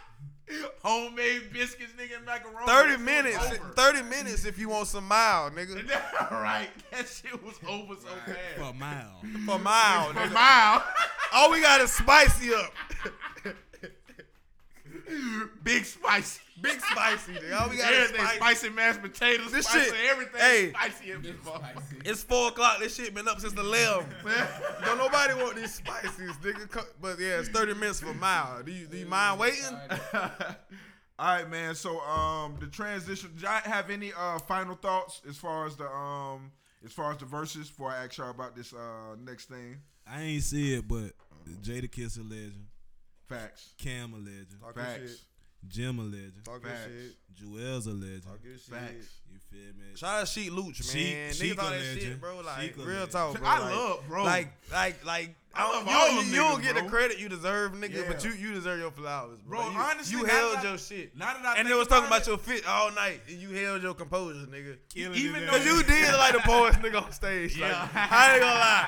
Homemade biscuits, nigga, and macaroni. Thirty That shit was minutes. over. Thirty minutes if you want some mild, nigga. right. That shit was over so For fast. a mile. For mild, For nigga. mile. All we got is spicy up. Big spicy. Big spicy, nigga. All we got is Everything spicy. spicy mashed potatoes, This spicy shit- everything. hey, spicy in this Big motherfucker. spicy. It's four o'clock. This shit been up since the 11. Don't nobody want these spices, nigga. Co- But yeah, it's 30 minutes for mile. Do you, do you mind waiting? All right, man. So, um, the transition. Do y'all have any uh final thoughts as far as the um as far as the verses before I ask y'all about this uh next thing? I ain't see it, but Jada Kiss a legend. Facts. Cam a legend. Talk Facts. Shit. Jim a legend. Talk your Facts. shit. Juelz a legend. Talk your shit. Facts. You feel me? Shout out Sheek Louch, Sheek- man. Sheek Niggas all a that shit, legend. bro. Like Sheek real legend. talk, bro. I like, love, bro. Like, like, like. I love you, all don't- them you don't get bro. the credit you deserve, nigga. Yeah. But you you deserve your flowers, bro. Bro, you, honestly, you held that I- your shit. now that I and think they was talking about about your fit all night, and you held your composure, nigga. Killing Even though you did like the poorest nigga on stage. Like, Yeah. I ain't gonna lie.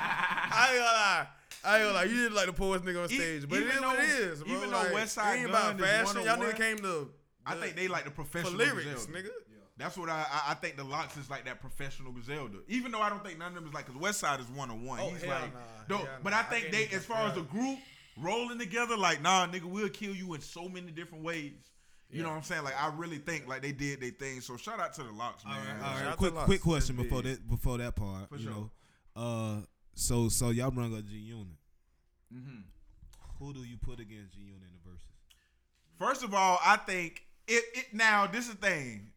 I ain't gonna lie. I ain't gonna lie. You did like the poorest nigga on stage, but it even is what it though- is, bro. even though like, West Side it ain't Gun about is fashion. Y'all nigga came to. I think they like the for professional lyrics, Griselda. nigga. That's what I, I I think the LOX is like that professional Griselda. Even though I don't think none of them is like because West Side is one on one. Oh, He's hell like, nah. dope. Hell but nah. I I think can't they, as far as the group rolling together, like nah, nigga, we'll kill you in so many different ways. You know what I'm saying? Like I really think like they did their thing. So shout out to the LOX, man. All right, all right. Quick, to quick question before that before that part. For you sure. know, uh, so so y'all bring up G Unit. Mhm. Who do you put against G Unit in the verses? First of all, I think it, it now this is the thing.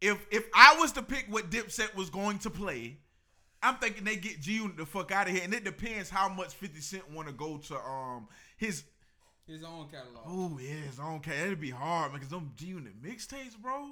If if I was to pick what Dipset was going to play, I'm thinking they get G Unit the fuck out of here, and it depends how much 50 Cent want to go to um his His own catalog. oh yeah his own cat. It'd be hard because them G Unit mixtapes, bro.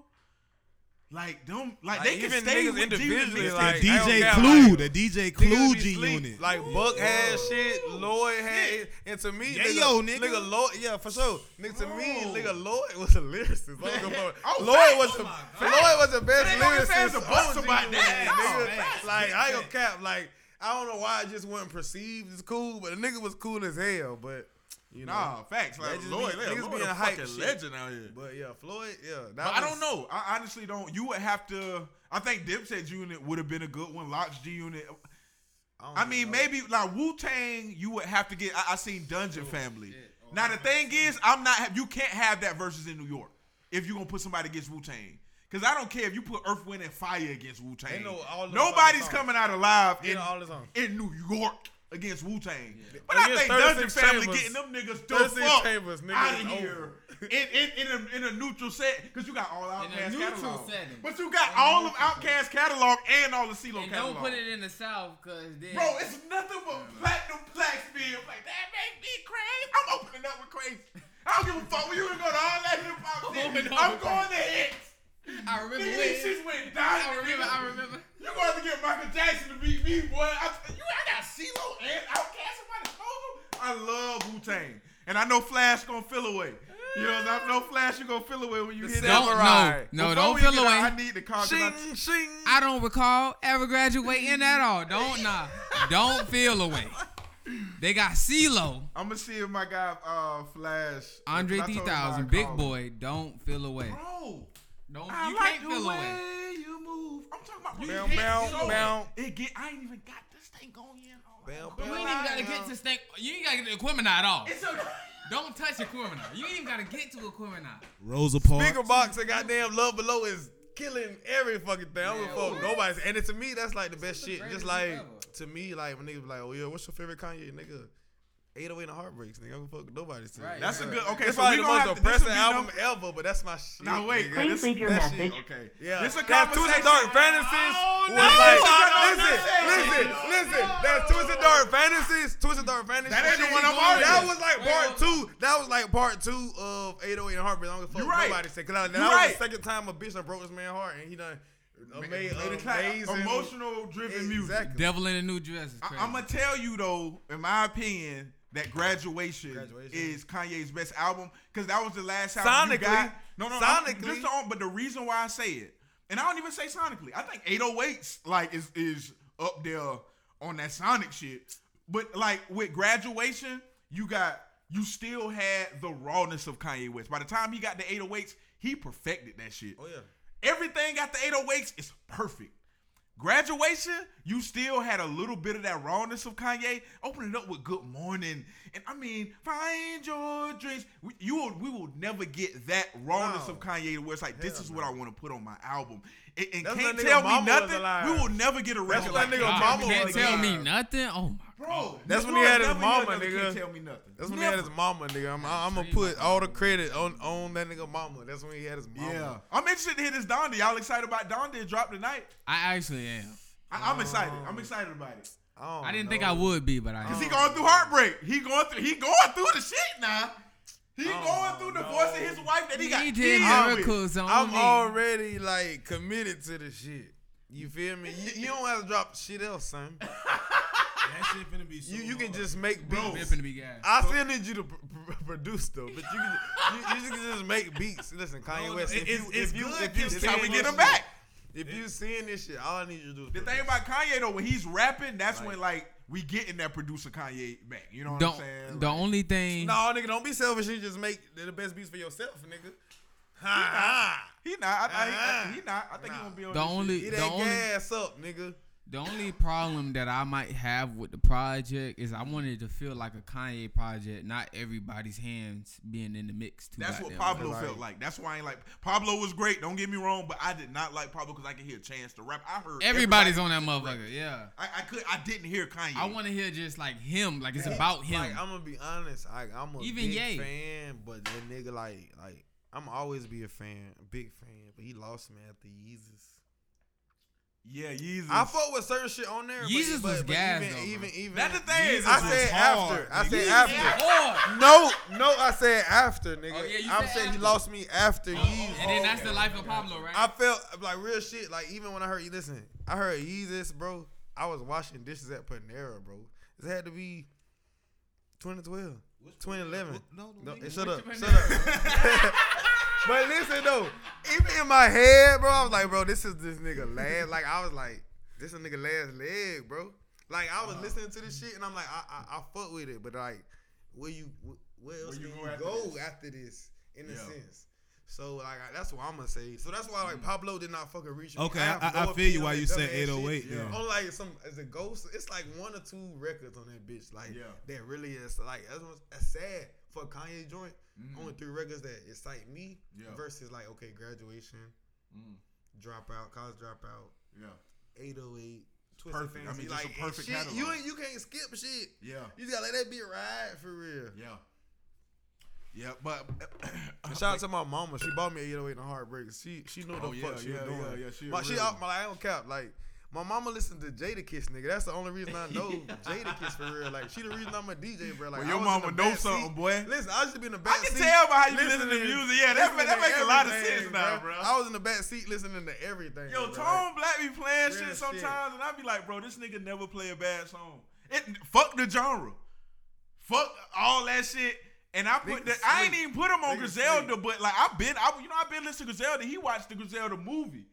Like them, like, Like, they can stay niggas with individually, like, the DJ care, Clue, like, the DJ Niggas Clue G. Unit. Like Buck had shit, Lloyd had it, and to me, Yeah, nigga, yo, nigga. nigga Lloyd, yeah, for sure. Nigga, to me, nigga, Lloyd was a lyricist. I don't give. Oh, Lloyd was Oh the Lloyd was the best ain't no ifs, ands, lyricist. or buts about G-Unit, that. Oh, nigga. No, facts. Like I ain't gonna cap. Like I don't know why it just wasn't perceived as cool, but the nigga was cool as hell. But you know, Nah, facts. Like Lloyd, be- Lloyd being a hype fucking shit. legend out here. but yeah, Floyd, yeah. But I don't know. I honestly don't. You would have to. I think Dipset Unit would have been a good one. LOX G Unit. don't I mean, know. maybe like Wu Tang. You would have to get. I, I seen Dungeon Family. Oh, now the thing is, I'm not. You can't have that versus in New York if you're gonna put somebody against Wu Tang. Cause I don't care if you put Earth, Wind, and Fire against Wu Tang. know Nobody's coming out alive in, all in New York against Wu Tang. But I think Dungeon 36 Family Chambers. getting them niggas the 36 fuck Chambers, nigga, out of here in, in, in, a, in a neutral set because you got all In a Outkast catalog. setting. But you got In all of neutral Outkast catalog and all the CeeLo And catalog. don't put it in the South, cause then Bro, it's nothing but platinum plaques being like that make me crazy. I'm opening up with crazy. I don't give a fuck when you gonna go to all that hip hop shit. I'm going to hits. I remember Nigga, when. these shits went down. I remember. I remember. You gonna have to get Michael Jackson to beat me, boy. I, you, I got CeeLo and Outkast at my disposal. I love Wu Tang, and I know Flash gonna feel away. You know, I know Flash you gonna feel away when you The hit Don't Samurai. no no Before don't feel away. out, I need the car. 'cause I- Shing, shing. I don't recall ever graduating at all. Don't nah. Don't feel away. They got CeeLo, I'm gonna see if my guy uh Flash Andre because I told him 3000, Big. Boy. Don't feel away. Bro, Don't I you like can't the feel way away. you move. I'm talking about Bow, it get bow, so- bow. It get. I ain't even got this thing going in. Oh, bow, You ain't even gotta get to stink. You ain't gotta get to equipment at all. It's a. Don't touch equipment. You ain't even gotta get to equipment. Rosa Parks. Speaker box and goddamn love below is killing every fucking thing. I don't give a fuck what? nobody's. And it, to me, that's like the best shit. greatest Just like ever. to me, like when niggas be like, "Oh yeah, what's your favorite Kanye nigga?" 808 and Heartbreaks, nigga. I don't give a fuck nobody say. Right. That's a good. Okay, It's so probably we the gonna most have to. This depressing album number- ever, but that's my shit. Now wait, nigga. Please leave your that message. shit- Okay. Yeah, This a that's Twisted Dark Fantasies Oh, was no, like, no, no, listen, no, listen, no, listen. no, That's Twisted Dark Fantasies. Twisted Dark Fantasies. That ain't the one I'm on That was like Wait, part two. That was like part two of 808 and Heartbreak. I don't give a fuck You what right. nobody said. Cause I, that You was right. the second time a bitch done broke this man heart, and he done made Made it clap. amazing Emotional driven music. Devil in a new dress is crazy. I, am gonna tell you though, in my opinion, that graduation, Graduation. is Kanye's best album because that was the last album you got. No, no, I'm- Sonically. Just on, but the reason why I say it, and I don't even say sonically, I think 808s like is is up there on that Sonic shit. But like with graduation, you got you still had the rawness of Kanye West. By the time he got the 808s, he perfected that shit. Oh yeah. Everything at the 808s is perfect. Graduation, you still had a little bit of that rawness of Kanye. Open it up with "Good Morning," and I mean, "Find Your Dreams." We, you will, we will never get that rawness No. of Kanye to where it's like, "This is no. what I want to put on my album," and, and can't tell me nothing. We will never get a That's record when like that nigga that. mama can't was tell me alive. nothing. Oh my. Bro, That's when he had his mama, nigga. Can't tell me nothing. That's when he had his mama, nigga. I'm, I'm gonna put all the credit on on that nigga mama. That's when he had his mama. Yeah, I'm interested to hear this Donda. Y'all excited about Donda? It dropped tonight. I actually am. I, I'm excited. I'm excited about it. don't I didn't think I would be, but I. Cause am. he going through heartbreak. He going through. He going through the shit now. He Oh, going through divorcing his wife that he got He kids did with. miracles on I'm me. already like committed to the shit. You feel me? You, you don't have to drop shit else, son. That shit finna be so You you can just make Bro, beats. finna be gas. I still need you to pr- pr- produce though, but you can you, you can just make beats. Listen, Kanye No, West. it- If it's- you it's if you good if you to That's how we seeing get this him shit- back. If you seeing this shit, all I need you to do is The thing about Kanye though, when he's rapping, that's Like- when like we getting that producer Kanye back. You know what Don't. I'm saying? The Like, only thing. No, nigga, don't be selfish and just make the best beats for yourself, nigga. Ha ha. he not. I, I, he, he not. I think Nah. he gonna be on The this shit. only. Get The that only. gas up, nigga. The only problem that I might have with the project is I wanted to feel like a Kanye project, not everybody's hands being in the mix. Too That's what Pablo much. felt like. That's why I ain't like Pablo was great. Don't get me wrong, but I did not like Pablo because I could hear Chance the Rapper. I heard Everybody's everybody on that rap. motherfucker. Yeah. I, I could. I didn't hear Kanye. I want to hear just like him, like it's about him. Like I'm gonna be honest, I, I'm a Even big Ye. fan, but that nigga like like I'm always be a fan, a big fan. But he lost me after Yeezus. Yeah, Yeezus. I fought with certain shit on there. but- Yeezus but, was but gas, even, though, bro. even even That's the thing. I said was after. hard, I said nigga. after. Hard. No, no, I said after, nigga. Oh, yeah, you I'm said saying he lost me after Yeezus. And then that's the life of Pablo, right? I felt like real shit. Like even when I heard you listen, I heard Yeezus, bro. I was washing dishes at Panera, bro. It had to be 2012, 2011. No, no, No, shut up, shut up. But listen though, even in my head, bro, I was like, bro, this is this nigga last. Like I was like, this a nigga last leg, bro. Like I was listening to this shit and I'm like, I I, I fuck with it, but like, where you where else Where you can go you after go this? after this? In a sense. So like I, that's what I'm gonna say. So that's why like mm. Pablo did not fucking reach. me. Okay, have I, I, I feel you why you that said 808. shit. Yeah. On like some as a ghost, it's like one or two records on that bitch. Like Yeah. that really is like that's, that's sad for a Kanye joint. Mhm. Only three records that excite me Yeah. versus like okay, graduation, Mm. dropout, college dropout, Yeah. 808. Twisted Perfect. I Fantasy. mean, just a perfect shit, catalog. you ain't you can't skip shit. Yeah. You just gotta let that be ride for real. Yeah. Yeah, but shout out to my mama. She bought me a 808 and Heartbreak. She she knew Oh, the yeah, fuck she yeah, was doing. yeah, yeah, she my, she real out, one. my, I don't cap. Like my mama listened to Jada Kiss, nigga. That's the only reason I know Jada Kiss for real. Like she the reason I'm a DJ, bro. Like Well, your mama know something, seat. boy. Listen, I used to be in the back I can seat. tell by how you listen to music. Yeah, that, that makes a lot of sense now, bro. I was in the back seat listening to everything. Yo, bro. Tone Black be playing Real shit shit. sometimes, and I be like, bro, this nigga never play a bad song. It fuck the genre, fuck all that shit. And I put the, I ain't even put him on Nigga Griselda, sleep. but like I've been, I you know I've been listening to Griselda. He watched the Griselda movie,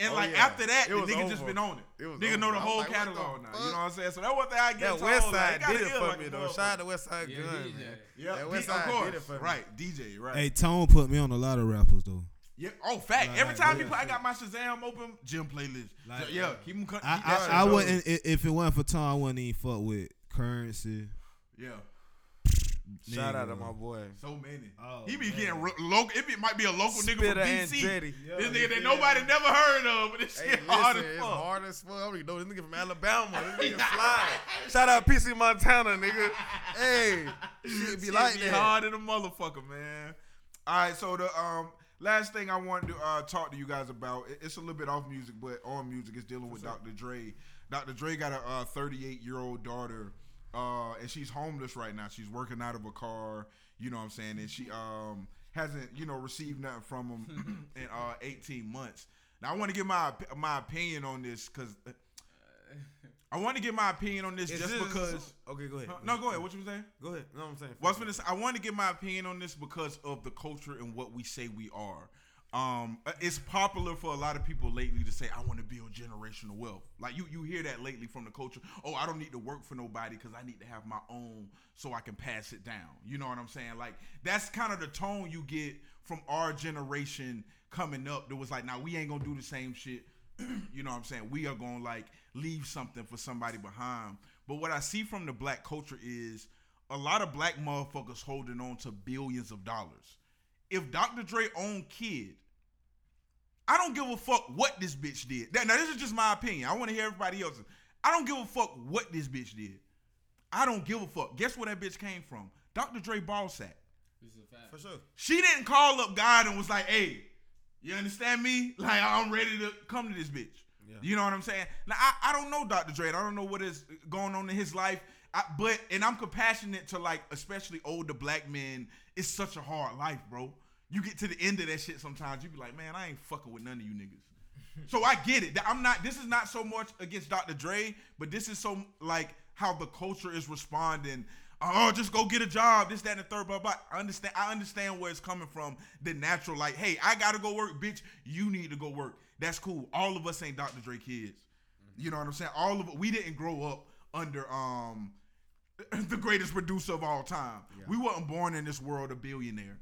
and Oh, like yeah. after that, It the was nigga just been on it. It was nigga know the I'm whole like, what the catalog now. You know what I'm saying? So that's one thing I get. That Tone, West Side he got did an it ear for like me a though. Shout out to West Side Yeah, Gun, DJ. man. Yeah, That D- West of Side course, did it for me. right? DJ, right? Hey, Tone put me on a lot of rappers though. Yeah. Oh, fact. Like, Every time real you play, I got my Shazam open. Gym playlist. Like, So, yeah, keep them. Keep I I, I wouldn't if it wasn't for Tone, I wouldn't even fuck with Curren$y. Yeah. Shout out to my boy. So many. Oh, he be man. getting ro- local. It be, might be a local nigga from and DC. Jetty. This nigga that nobody never heard of, but this Hey, shit listen, hard as it's fuck. hard as fuck. I already know this nigga from Alabama. This nigga fly. Shout out PC Montana, nigga. Hey, shit be Shit like be that. hard in a motherfucker, man. All right, so the um last thing I wanted to uh, talk to you guys about, it- it's a little bit off music, but on music, is dealing with Dr. Dre. Dr. Dre got a uh, 38 year old daughter, uh, and she's homeless right now. She's working out of a car, you know what I'm saying, and she um hasn't you know received nothing from him in uh 18 months. Now I want to give my my opinion on this because. I want to get my opinion on this Is just this- because. Okay, go ahead. Huh? No, go ahead. What you saying? Go ahead. No, I'm saying. Well, I was gonna say, I want to get my opinion on this because of the culture and what we say we are. Um, uh, it's popular for a lot of people lately to say, "I want to build generational wealth." Like you, you hear that lately from the culture. Oh, I don't need to work for nobody because I need to have my own so I can pass it down. You know what I'm saying? Like that's kind of the tone you get from our generation coming up. That was like, "Now we ain't gonna do the same shit." you know what I'm saying? We are gonna like leave something for somebody behind. But what I see from the black culture is a lot of black motherfuckers holding on to billions of dollars. If Dr. Dre owned Kid, I don't give a fuck what this bitch did. Now, now, this is just my opinion. I want to hear everybody else's. I don't give a fuck what this bitch did. I don't give a fuck. Guess where that bitch came from? Dr. Dre ball sack. This is a fact. For sure. She didn't call up God and was like, hey, you understand me? Like, I'm ready to come to this bitch. You know what I'm saying? Now I, I don't know Dr. Dre. I don't know what is going on in his life. I, but and I'm compassionate to like especially older black men. It's such a hard life, bro. You get to the end of that shit sometimes. You be like, man, I ain't fucking with none of you niggas. so I get it. I'm not. This is not so much against Dr. Dre, but this is so like how the culture is responding. Oh, just go get a job. This, that, and the third. Blah blah. I understand. I understand where it's coming from. The natural, like, hey, I gotta go work, bitch. You need to go work. That's cool. All of us ain't Dr. Dre kids. You know what I'm saying? All of. We didn't grow up under um the greatest producer of all time. We wasn't born in this world a billionaire.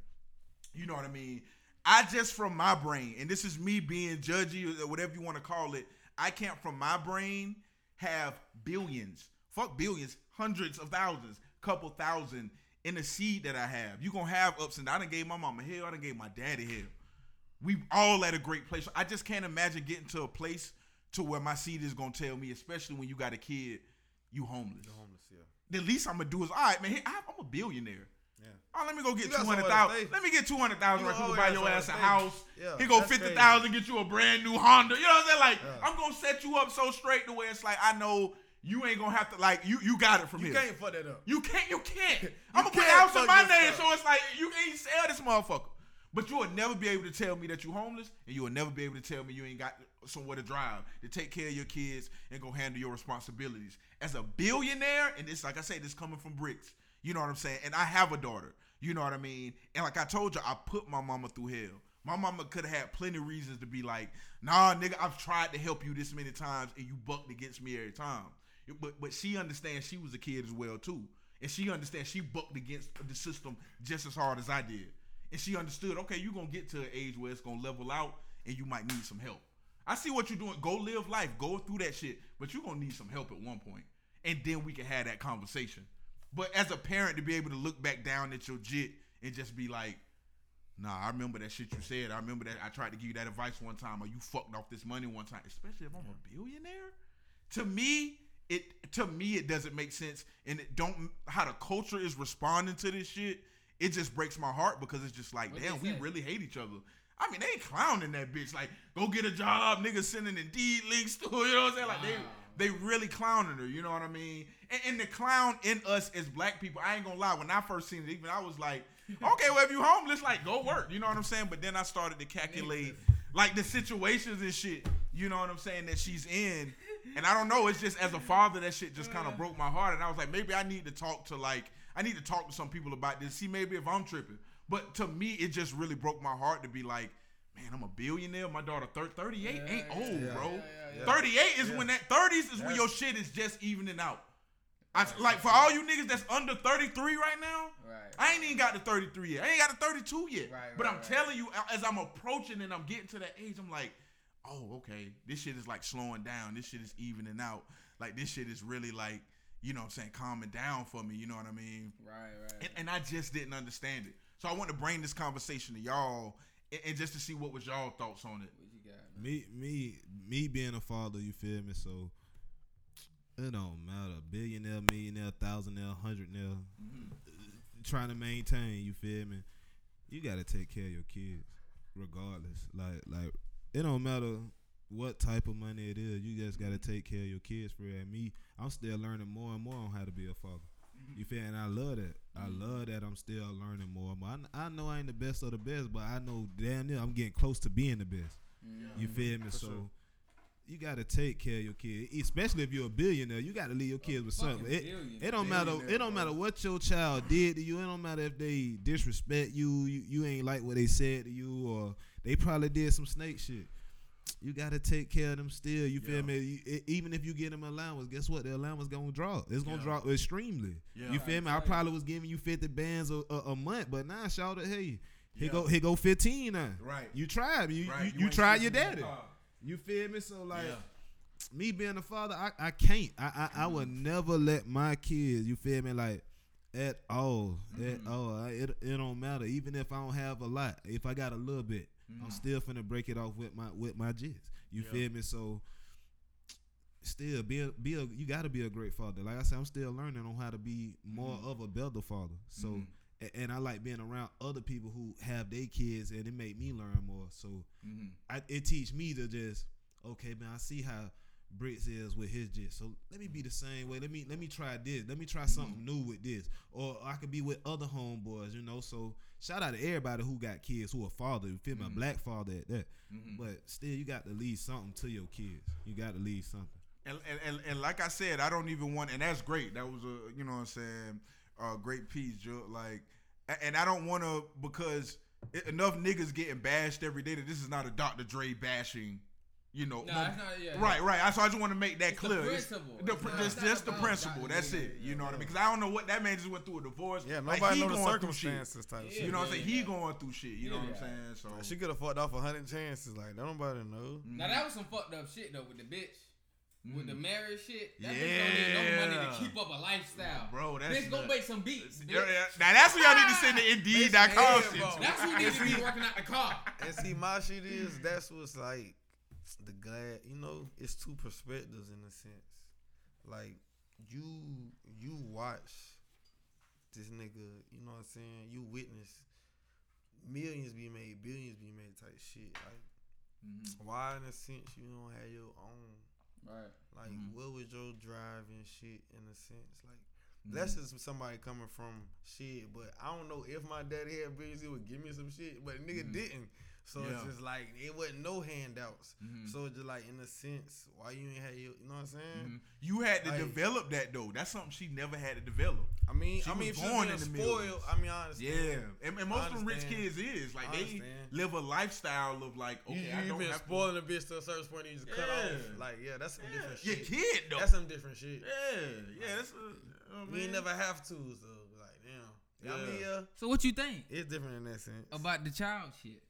You know what I mean? I just from my brain, and this is me being judgy or whatever you want to call it. I can't from my brain have billions, fuck billions, hundreds of thousands, couple thousand in the seed that I have. You gonna have ups and downs. I done gave my mama hell. I done gave my daddy hell. We all at a great place. I just can't imagine getting to a place to where my seed is gonna tell me, especially when you got a kid, you homeless. Homeless, yeah. The least I'm gonna do is, all right, man. I- I'm a billionaire. Yeah. Oh, let me go get You two hundred thousand. Let me get two hundred thousand You right quick buy your ass a house. Yeah, Here go fifty thousand, get you a brand new Honda. You know what I'm saying? Like, Yeah. I'm gonna set you up so straight to where it's like I know you ain't gonna have to like you. You got it from You here. You can't fuck that up. You can't. You can't. I'm gonna put the house in my name, so it's like you ain't sell this motherfucker. But you will never be able to tell me that you homeless, and you will never be able to tell me you ain't got somewhere to drive to take care of your kids and go handle your responsibilities. As a billionaire, and it's like I say, this coming from bricks. You know what I'm saying? And I have a daughter. You know what I mean? And like I told you, I put my mama through hell. My mama could have had plenty of reasons to be like, nah, nigga, I've tried to help you this many times and you bucked against me every time. But but she understands she was a kid as well too. And she understands she bucked against the system just as hard as I did. And she understood, okay, you're gonna get to an age where it's gonna level out and you might need some help. I see what you're doing. Go live life. Go through that shit. But you're gonna need some help at one point. And then we can have that conversation. But as a parent, to be able to look back down at your jit and just be like, nah, I remember that shit you said. I remember that I tried to give you that advice one time, or you fucked off this money one time, especially if I'm a billionaire. To me, it to me it doesn't make sense, and it don't how the culture is responding to this shit. It just breaks my heart because it's just like, What damn, we really hate each other. I mean, they clowning that bitch. Like, go get a job, niggas sending Indeed links to her. You know what I'm saying? Like, they they really clowning her. You know what I mean? And, and the clown in us as black people, I ain't gonna lie. When I first seen it, even I was like, okay, well if you homeless, like go work. You know what I'm saying? But then I started to calculate like the situations and shit. You know what I'm saying that she's in. And I don't know. It's just as a father, that shit just kind of uh. broke my heart. And I was like, maybe I need to talk to like I need to talk to some people about this. See maybe if I'm tripping. But to me, it just really broke my heart to be like, man, I'm a billionaire. My daughter, thir- 38 ain't old, bro. 38 is when that 30s is when your shit is just evening out. I, like for all you niggas that's under 33 right now, Right. I ain't even got the 33 yet. I ain't got the 32 yet. Right, but right, I'm telling you, as I'm approaching and I'm getting to that age, I'm like, oh, okay, this shit is like slowing down. This shit is evening out. Like this shit is really like, you know what I'm saying, calming down for me. You know what I mean? Right, right. And, and I just didn't understand it. So I want to bring this conversation to y'all and, and just to see what was y'all thoughts on it. what you got? man? Me, me, me being a father, you feel me? So it don't matter. Billionaire, millionaire, thousandaire, hundredaire. Mm-hmm. Trying to maintain, you feel me? You gotta take care of your kids, regardless. Like, like it don't matter what type of money it is. You just gotta take care of your kids. For real. And me, I'm still learning more and more on how to be a father. Mm-hmm. You feel? And I love that. I love that. I'm still learning more. I, I know I ain't the best of the best, but I know damn near I'm getting close to being the best. You feel me? So you gotta take care of your kids, especially if you're a billionaire. You gotta leave your kids with something. It, it don't matter. It don't matter what your child did to you. It don't matter if they disrespect you. You, you ain't like what they said to you, or they probably did some snake shit. You gotta take care of them still. You feel me? You, e- even if you get them allowance, guess what? The allowance gonna drop. It's gonna drop extremely. Yeah. You feel me? I probably was giving you fifty bands a, a, a month, but now shout it, hey, here Yeah. go he go fifteen now. Right. You tried. You Right. you, You you tried your sleeping in the daddy. You feel me? So like Yeah. me being a father, I, I can't. I, I I would mm-hmm. never let my kids, you feel me, like at all. At mm-hmm. all. I- It it don't matter. Even if I don't have a lot. If I got a little bit, Mm-hmm. I'm still finna break it off with my with my jits. You feel me? So still be a, be a you gotta be a great father. Like I said, I'm still learning on how to be more mm-hmm. of a better father. So mm-hmm. a- and I like being around other people who have their kids and it made me learn more. So I, it teach me to just okay, man, I see how Bricks is with his jit. So let me be the same way. Let me let me try this. Let me try something new with this. Or I could be with other homeboys, you know. So shout out to everybody who got kids who are father, you feel me? A black father at that. Mm-hmm. But still you got to leave something to your kids. You got to leave something. And, and, and, and like I said, I don't even want, and that's great. That was a, you know what I'm saying, a great piece, Joe. Like, and I don't want to, because enough niggas getting bashed every day that this is not a Dr. Dre bashing, you know. No, mo- not- yeah, right, yeah. right. I- So I just want to make that It's the clear. It's principle. The, It's pr- not- just, it's not just the principle. Dr. That's Dre. it. You know what I mean? Because I don't know what that man just went through a divorce. Yeah, nobody he know the going through shit. circumstances type Yeah. shit. You know what I'm Yeah, saying? He going through shit. You know what I'm saying? So She could have fucked off a hundred chances. Like, nobody know. Now that was some fucked up shit though with the bitch. With the mm. marriage shit, that bitch Yeah. don't need no money to keep up a lifestyle. Bro, that's bitch go nuts. make some beats. Bitch. Yeah, yeah. Now that's what y'all need to send to Indeed.com Yeah, shit. That's who needs to be working out the car. And see, my shit is that's what's like the glad. You know, it's two perspectives in a sense. Like you, you watch this nigga. You know what I'm saying? You witness millions be made, billions be made type shit. Like, mm-hmm. why in a sense you don't have your own? Right. Like, mm-hmm. what was your drive and shit in a sense? Like, Mm-hmm. that's just somebody coming from shit. But I don't know if my daddy had billions, he would give me some shit. But nigga mm-hmm. didn't. So it's Mm-hmm. Yeah. Mm-hmm. just like it wasn't no handouts. So it's just like in a sense, why you ain't had your, you know what I'm saying? You had to Like- develop that though. That's something she never had to develop. I mean, She I mean, was if she's born being in the spoiled, millions. I mean, I understand. Yeah, and, and most of them rich kids is like they live a lifestyle of like okay, you, I you don't been have spoiling a bitch to a certain point, and you just cut off. Like, yeah, that's some to, different your shit. kid though. That's some different shit. yeah, yeah. That's a, We ain't man. never have to, so like, damn. I mean, Yeah. yeah, So what you think it's different in that sense. about the child shit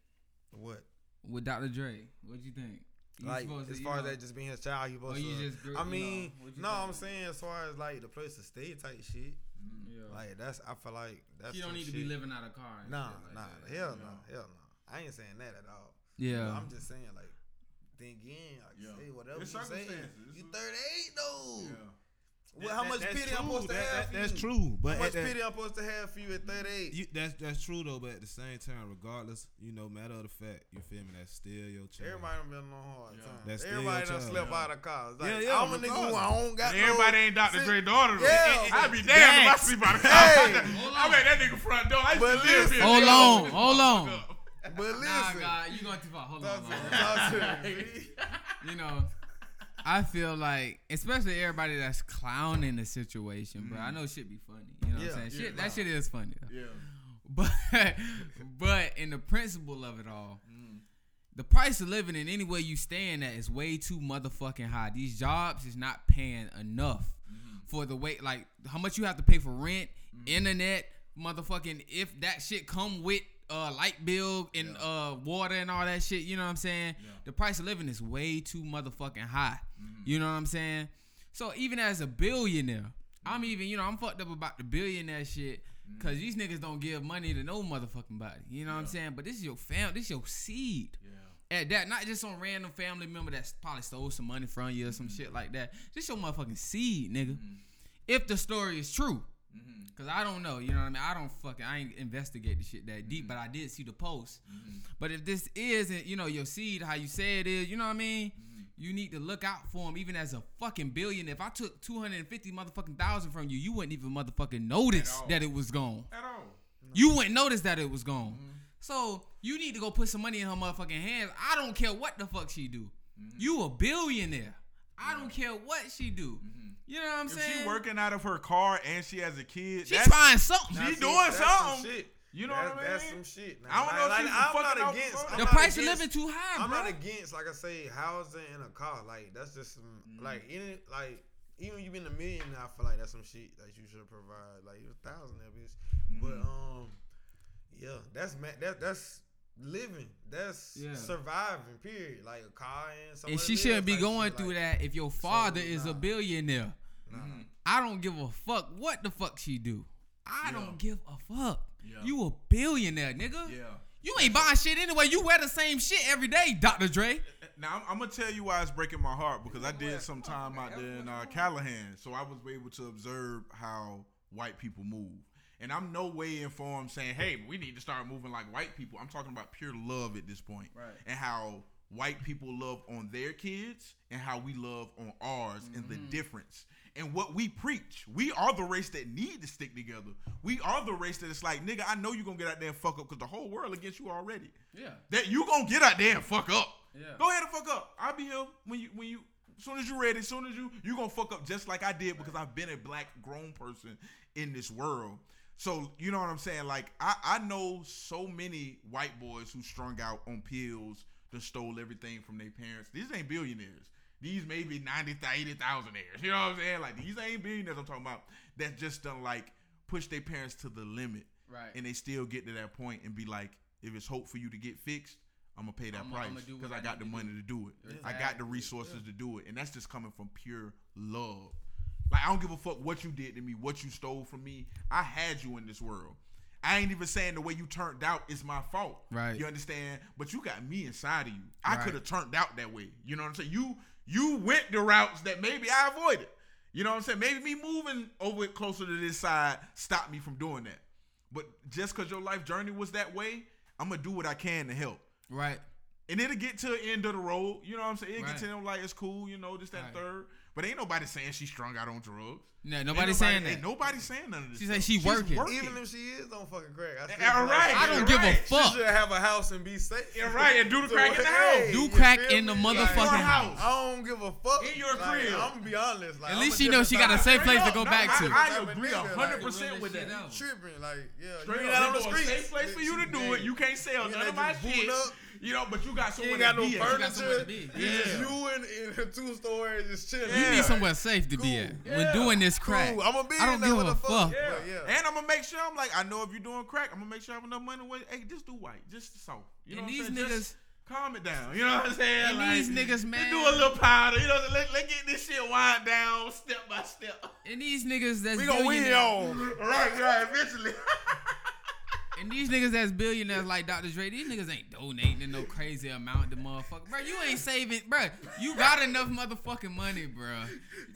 what? with Dr. Dre? What you think? You like supposed to, as you far as that just being his child, he supposed you to. just grew- I you know, mean, you no. I'm saying as far as like the place to stay type shit. Mm-hmm. Yeah. Like that's, I feel like that's. You don't some need to be living out of car. and Nah, like nah, that. hell no, hell no. I ain't saying that at all. Yeah. But I'm just saying like, then again, like Yeah. say whatever It's you say. circumstances. You It's- 38 though. Yeah. Well, how That- much that's pity I'm supposed to That- have? that- for that's you? true. But How much at that- pity I'm supposed to have for you at 38? You, that's that's true though, but at the same time, regardless, you know, matter of the fact, you feel me? That's still your child. Everybody done been on hard time. That's still Everybody your done child. slept Yeah. out of cars. Like, Yeah, yeah, I'm a nigga who. I don't got no- Everybody ain't Dr. See, Dre daughter. though. Yeah, I'd be but- damned if I sleep out of car. Hey. I bet that nigga front door. I used But to live here. Hold on, hold on. But listen. Nah, God, you going too far. Hold on, hold on. me, talk to me. you know, I feel like, especially everybody that's clowning the situation, bro. I mm-hmm. know shit be funny. You know Yeah, what I'm saying? yeah, shit, that shit is funny. Though. Yeah. But, but in the principle of it all, mm. the price of living in any way you staying at is way too motherfucking high. These jobs is not paying enough mm-hmm. for the way, like how much you have to pay for rent, mm-hmm. internet, motherfucking. If that shit come with uh light bill and uh water and all that shit, you know what I'm saying? The price of living is way too motherfucking high. Mm-hmm. You know what I'm saying? So even as a billionaire, I'm mm-hmm. even, you know, I'm fucked up about the billionaire shit. Cause mm-hmm. these niggas don't give money to no motherfucking body. You know what I'm saying? But this is your fam, this is your seed. At that, not just some random family member that's probably stole some money from you or some shit like that. This your motherfucking seed, nigga. If the story is true. Mm-hmm. Cause I don't know, you know what I mean. I don't fucking, I ain't investigate the shit that deep, mm-hmm. but I did see the post. Mm-hmm. But if this isn't, you know, your seed, how you say it is, you know what I mean. You need to look out for him, even as a fucking billion. If I took two hundred and fifty motherfucking thousand from you, you wouldn't even motherfucking notice that it was gone. At all. You wouldn't notice that it was gone. So you need to go put some money in her motherfucking hands. I don't care what the fuck she do. You a billionaire. I don't care what she do. You know what I'm If saying? she working out of her car and she has a kid, She that's, trying something. She Now, see, doing that's some something. shit. You know That's- what I mean? That's some shit. Now, I don't know if like, she was I'm fucking not off against. before. I'm the not price of living too high, I'm bro. not against, like I say, housing and a car. Like that's just some, Mm-hmm. like any, like even you been a million, I feel like that's some shit that you should provide. Like you a thousand that bitch, but Mm-hmm. um, yeah, that's ma- that that's living. That's Yeah. surviving. Period. Like a car and. and she shouldn't be type going shit, through like, that if your father is a nah. billionaire. Nah. Mm-hmm. I don't give a fuck what the fuck she do. I Yeah. don't give a fuck. Yeah. You a billionaire, nigga. Yeah. You ain't buying shit anyway. You wear the same shit every day, Dr. Dre. Eh, eh, now I'm, I'm gonna tell you why it's breaking my heart because I did some time out there in uh, Callahan, so I was able to observe how white people move. And I'm no way informed saying, "Hey, we need to start moving like white people." I'm talking about pure love at this point, Right. And how white people love on their kids and how we love on ours and the Mm-hmm. difference. And what we preach, we are the race that need to stick together. We are the race that it's like, nigga, I know you're gonna get out there and fuck up because the whole world against you already. Yeah. That you gonna get out there and fuck up. Yeah. Go ahead and fuck up. I'll be here when you when you as soon as you're ready, as soon as you you gonna fuck up just like I did because I've been a black grown person in this world. So you know what I'm saying? Like I, I know so many white boys who strung out on pills that stole everything from their parents. These ain't billionaires. These may be 90, 80,000 heirs. You know what I'm saying? Like these ain't billionaires I'm talking about that just done like push their parents to the limit. Right. And they still get to that point and be like, if it's hope for you to get fixed, I'm gonna pay that I'ma- price because I I got the to money do. to do it. I got the Exactly. resources to do it, and that's just coming from pure love. Like I don't give a fuck what you did to me, what you stole from me. I had you in this world. I ain't even saying the way you turned out is my fault. Right. You understand? But you got me inside of you. I Right. could have turned out that way. You know what I'm saying? You you went the routes that maybe I avoided. You know what I'm saying? Maybe me moving over closer to this side stopped me from doing that. But just because your life journey was that way, I'm gonna do what I can to help. Right. And it'll get to the end of the road. You know what I'm saying? It'll Right. get to them like it's cool, you know, this, that, Right. third. But ain't nobody saying she's strung out on drugs. No, Ain't nobody nobody saying that. Ain't nobody saying none of this. She stuff. say she She's working. Even if she is on fucking crack, I still Yeah, feel like I don't give right. a fuck. should have a house and be safe. Yeah, right, and do the So, crack in the hey, house. Do crack in the motherfucking Your house. I don't give a fuck. In your Like, crib. I'm gonna be honest. Like, At I'm least a she know she got a safe type- place to go up. back No, to. I, I agree nigga, hundred percent with that. out. tripping. Like, yeah, Straight you up, ain't out on the it's a streets. safe place for you to do it. You can't sell You none ain't of my just shit. Up. You know, but you got You somewhere ain't got to no be at. got somewhere furniture. to be. It's just Yeah. you in, in a two story just chilling. You need somewhere safe to be at Yeah. when doing this crack. Cool. I'm gonna be I don't in there. give What a fuck? fuck. Yeah. Yeah. And I'm gonna make sure I'm like, I know if you're doing crack, I'm gonna make sure I have enough money. With, hey, just do white, just soft. You know And what these I'm saying? niggas- Just calm it down. You know what I'm saying? And Like, these niggas, man. do a little powder. You know, let let get this shit wind down step by step. And these niggas that's We gonna win billionaires- y'all. right, right. Eventually. And these niggas that's billionaires like Dr. Dre, these niggas ain't donating in no crazy amount to motherfucker. Bro, you ain't saving, bro. You got enough motherfucking money, bro.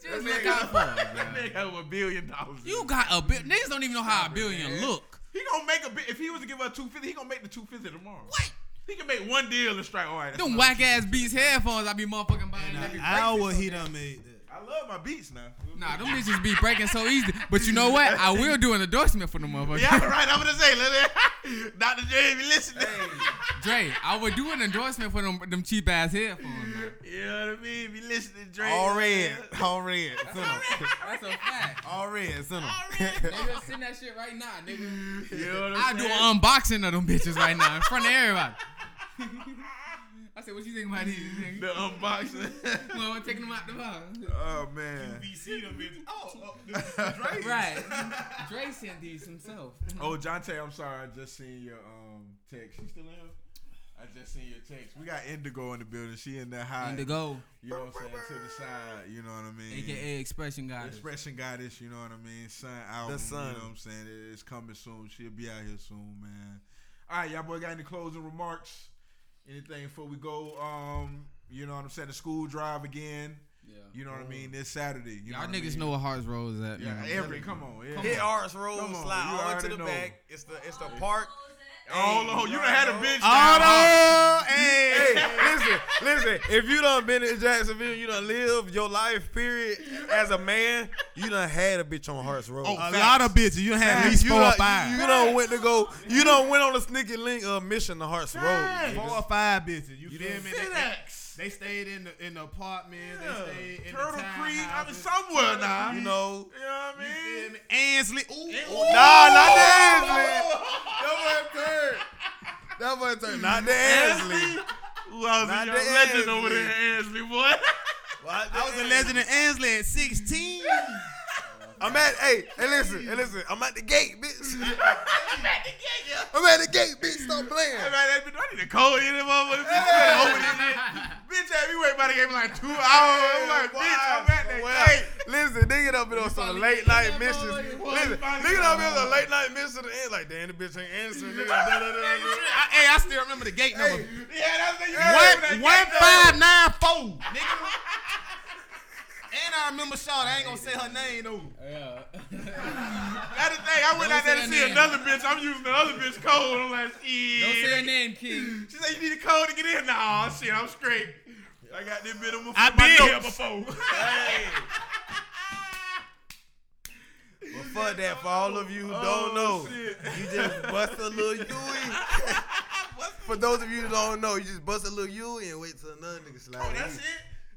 Just look out for it, That nigga have a billion dollars. You got a bill. Niggas don't even know how a billion look. He gonna make a bit. If he was to give her two fifty, he gonna make the two fifty tomorrow. What? He can make one deal and strike. Oh, all right. Them whack ass Beats headphones I be motherfucking buying. In every an hour he done made that. I love my beats now. Nah, them bitches be breaking so easy. But you know what? I will do an endorsement for them motherfuckers. Yeah, right. I'm gonna say, let Dr. J, if you listening. Dre, I would do an endorsement for them them cheap ass headphones. Man. You know what I mean? If you listening, Dre. All red. All red. Send 'em. That's a fact. All red. Send 'em. Nigga, send that shit right now, nigga. You know what I I'm do saying? an unboxing of them bitches right now in front of everybody. I said, what you think about these? Nigga? The unboxing. Well, I'm taking them out the box. oh man. BC them bitches. Oh, oh this Right. Dre sent these himself. Oh, Jonte, I'm sorry. I just seen your um text. She still in here? I just seen your text. We got Indigo in the building. She in there high. Indigo, You know what I'm saying? To the side. You know what I mean? aka Expression Goddess. Expression Goddess, you know what I mean? Sun album, The Sun. you know what I'm saying? It's coming soon. She'll be out here soon, man. All right, y'all boy got any closing remarks? Anything before we go? Um, you know what I'm saying? The school drive again. Yeah. You know what I mean? This Saturday. You Y'all know what I niggas mean? know what Hearts Road is at. Yeah, man. every come on, yeah. Hit Arts Road, Come on, slide all the way to the know. back. It's the it's the park. Oh, Hey, Lord, you you done had a bitch know. down. Hey, listen, listen. If you done been in Jacksonville, you done lived your life period as a man. You done had a bitch on Hearts Road. Oh, A lot of bitches. You had at least you four done, or five. You, you done went to go. You done went on a sneaky link uh, mission to Hearts Road. Four or five bitches. You, You feel done me? Fit They, stayed in the in the apartment. Yeah. They stayed in Turtle the Creek. I mean, somewhere now. You know. You know what I mean? me? Ansley. Ooh, ooh. Nah, not the Ansley. That boy turned. That boy turned. Not the Ansley. Who else Not is your the legend over there, Ansley, boy? I was a legend in Ansley at 16. I'm at. Hey, hey, listen, hey, listen. I'm at the gate, bitch. I'm at the gate, yeah. I'm at the gate, bitch. Stop playing. Hey, man, that bitch, I need to call you, them motherfuckers. Bitch, open that bitch. Bitch, had me wait by the game like two hours. I'm like, bitch, I'm at the Well, gate. Listen, nigga done been on some late night missions. Listen, finally nigga done been on got some late night missions to the end. Like, damn, the bitch ain't answering. Nigga, da, da, da, da, da. hey, I still remember the gate number. Yeah, that's the One one five nine four, nigga. And I remember Shaw. I ain't gonna say her name though. Yeah. That's the thing. I went Don't out there to see name. another bitch. I'm using the other bitch code. I'm like, shit. Don't say her name, King. She said, you need a code to get in? Nah, shit, I'm straight. I got this bit on my, I my been here before. Hey. Well, fuck that. For all of you who Oh, don't know, shit. you just bust a little Yui. For those of you who don't know, you just bust a little Yui and wait till another nigga slide. Oh, in. that's it.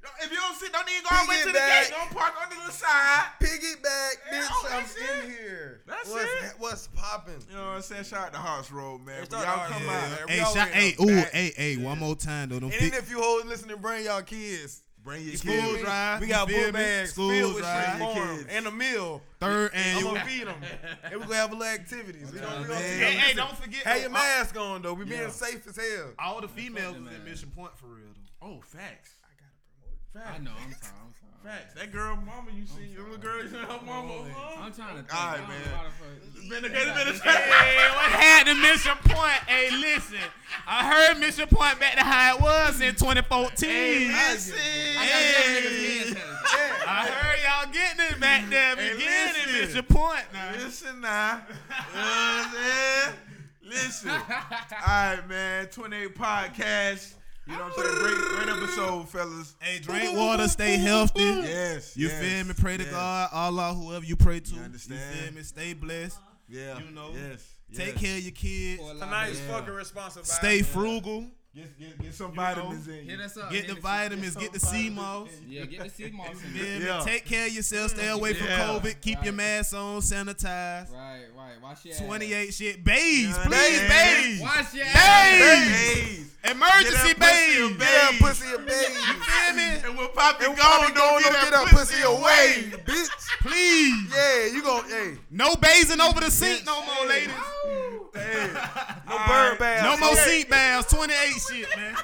Don't- If you don't sit, don't even go all the way to the Piggyback. gate. Don't park on the side. Piggyback, Yeah, bitch. oh, I'm that's in here. That's what's, it. What's popping? You know what I'm saying? Shout out to Hearts Road, man. It's y'all come yeah. out. Man, we Hey, always shot, in hey, ooh, back. hey, hey, one more time though. Them And fi- if you hold listening, bring y'all kids. Bring your School kids. me? drive, We got feel book bags School filled with drive. shit Your for 'em kids. and a meal. third annual. I'm gonna feed them. and we gonna have little activities. We gonna, we gonna man. see Hey, hey, don't forget. Have your mask on though. We being safe as hell. All, all the females was in Mission Point for real though. Oh, facts. I know. I'm sorry. I'm sorry. Facts. That girl, mama, you seen your little girl, you seen her mama. I'm trying to think. All right, man. to Been a, a, been a, Hey, what had the Mission Point? Hey, listen, I heard Mission Point back to how it was in 2014. Hey, listen. I gotta give niggas hand sanitizer. I heard y'all getting it back there Hey, beginning listen. Mission Point now. Listen now. You know what I'm saying? Listen. All right, man. 28 podcast. You know what I'm saying? Great, great episode, fellas. Hey, drink water, stay healthy. Yes. You yes, feel me? Pray to yes. God, Allah, whoever you pray to. You You, understand? feel me? Stay blessed. Yeah. You know. Yes. Take yes. care of your kids. For a lot Tonight's of- fucking responsible. Stay frugal. Get, get, get some You know, vitamins in Hit us up. Get the vitamins. Get the sea moss. Yeah, get the sea moss in Feel there. me? Yeah. Take care of yourself. Stay away from COVID. Keep your Right. mask on. Sanitize. Right, right. Wash your ass. 28 shit. Bays, Yeah, please, yeah. bays. Wash your Bays. ass. Hey. Emergency Get that pussy bays. a Yeah, babe. pussy a baby. Feel me? And we'll pop it And gone. Don't don't get get that pussy away, bitch. Please. Yeah, you gon' hey, No basing over the sink no more, ladies. no bird bath. No more seat baths. 28 shit, man.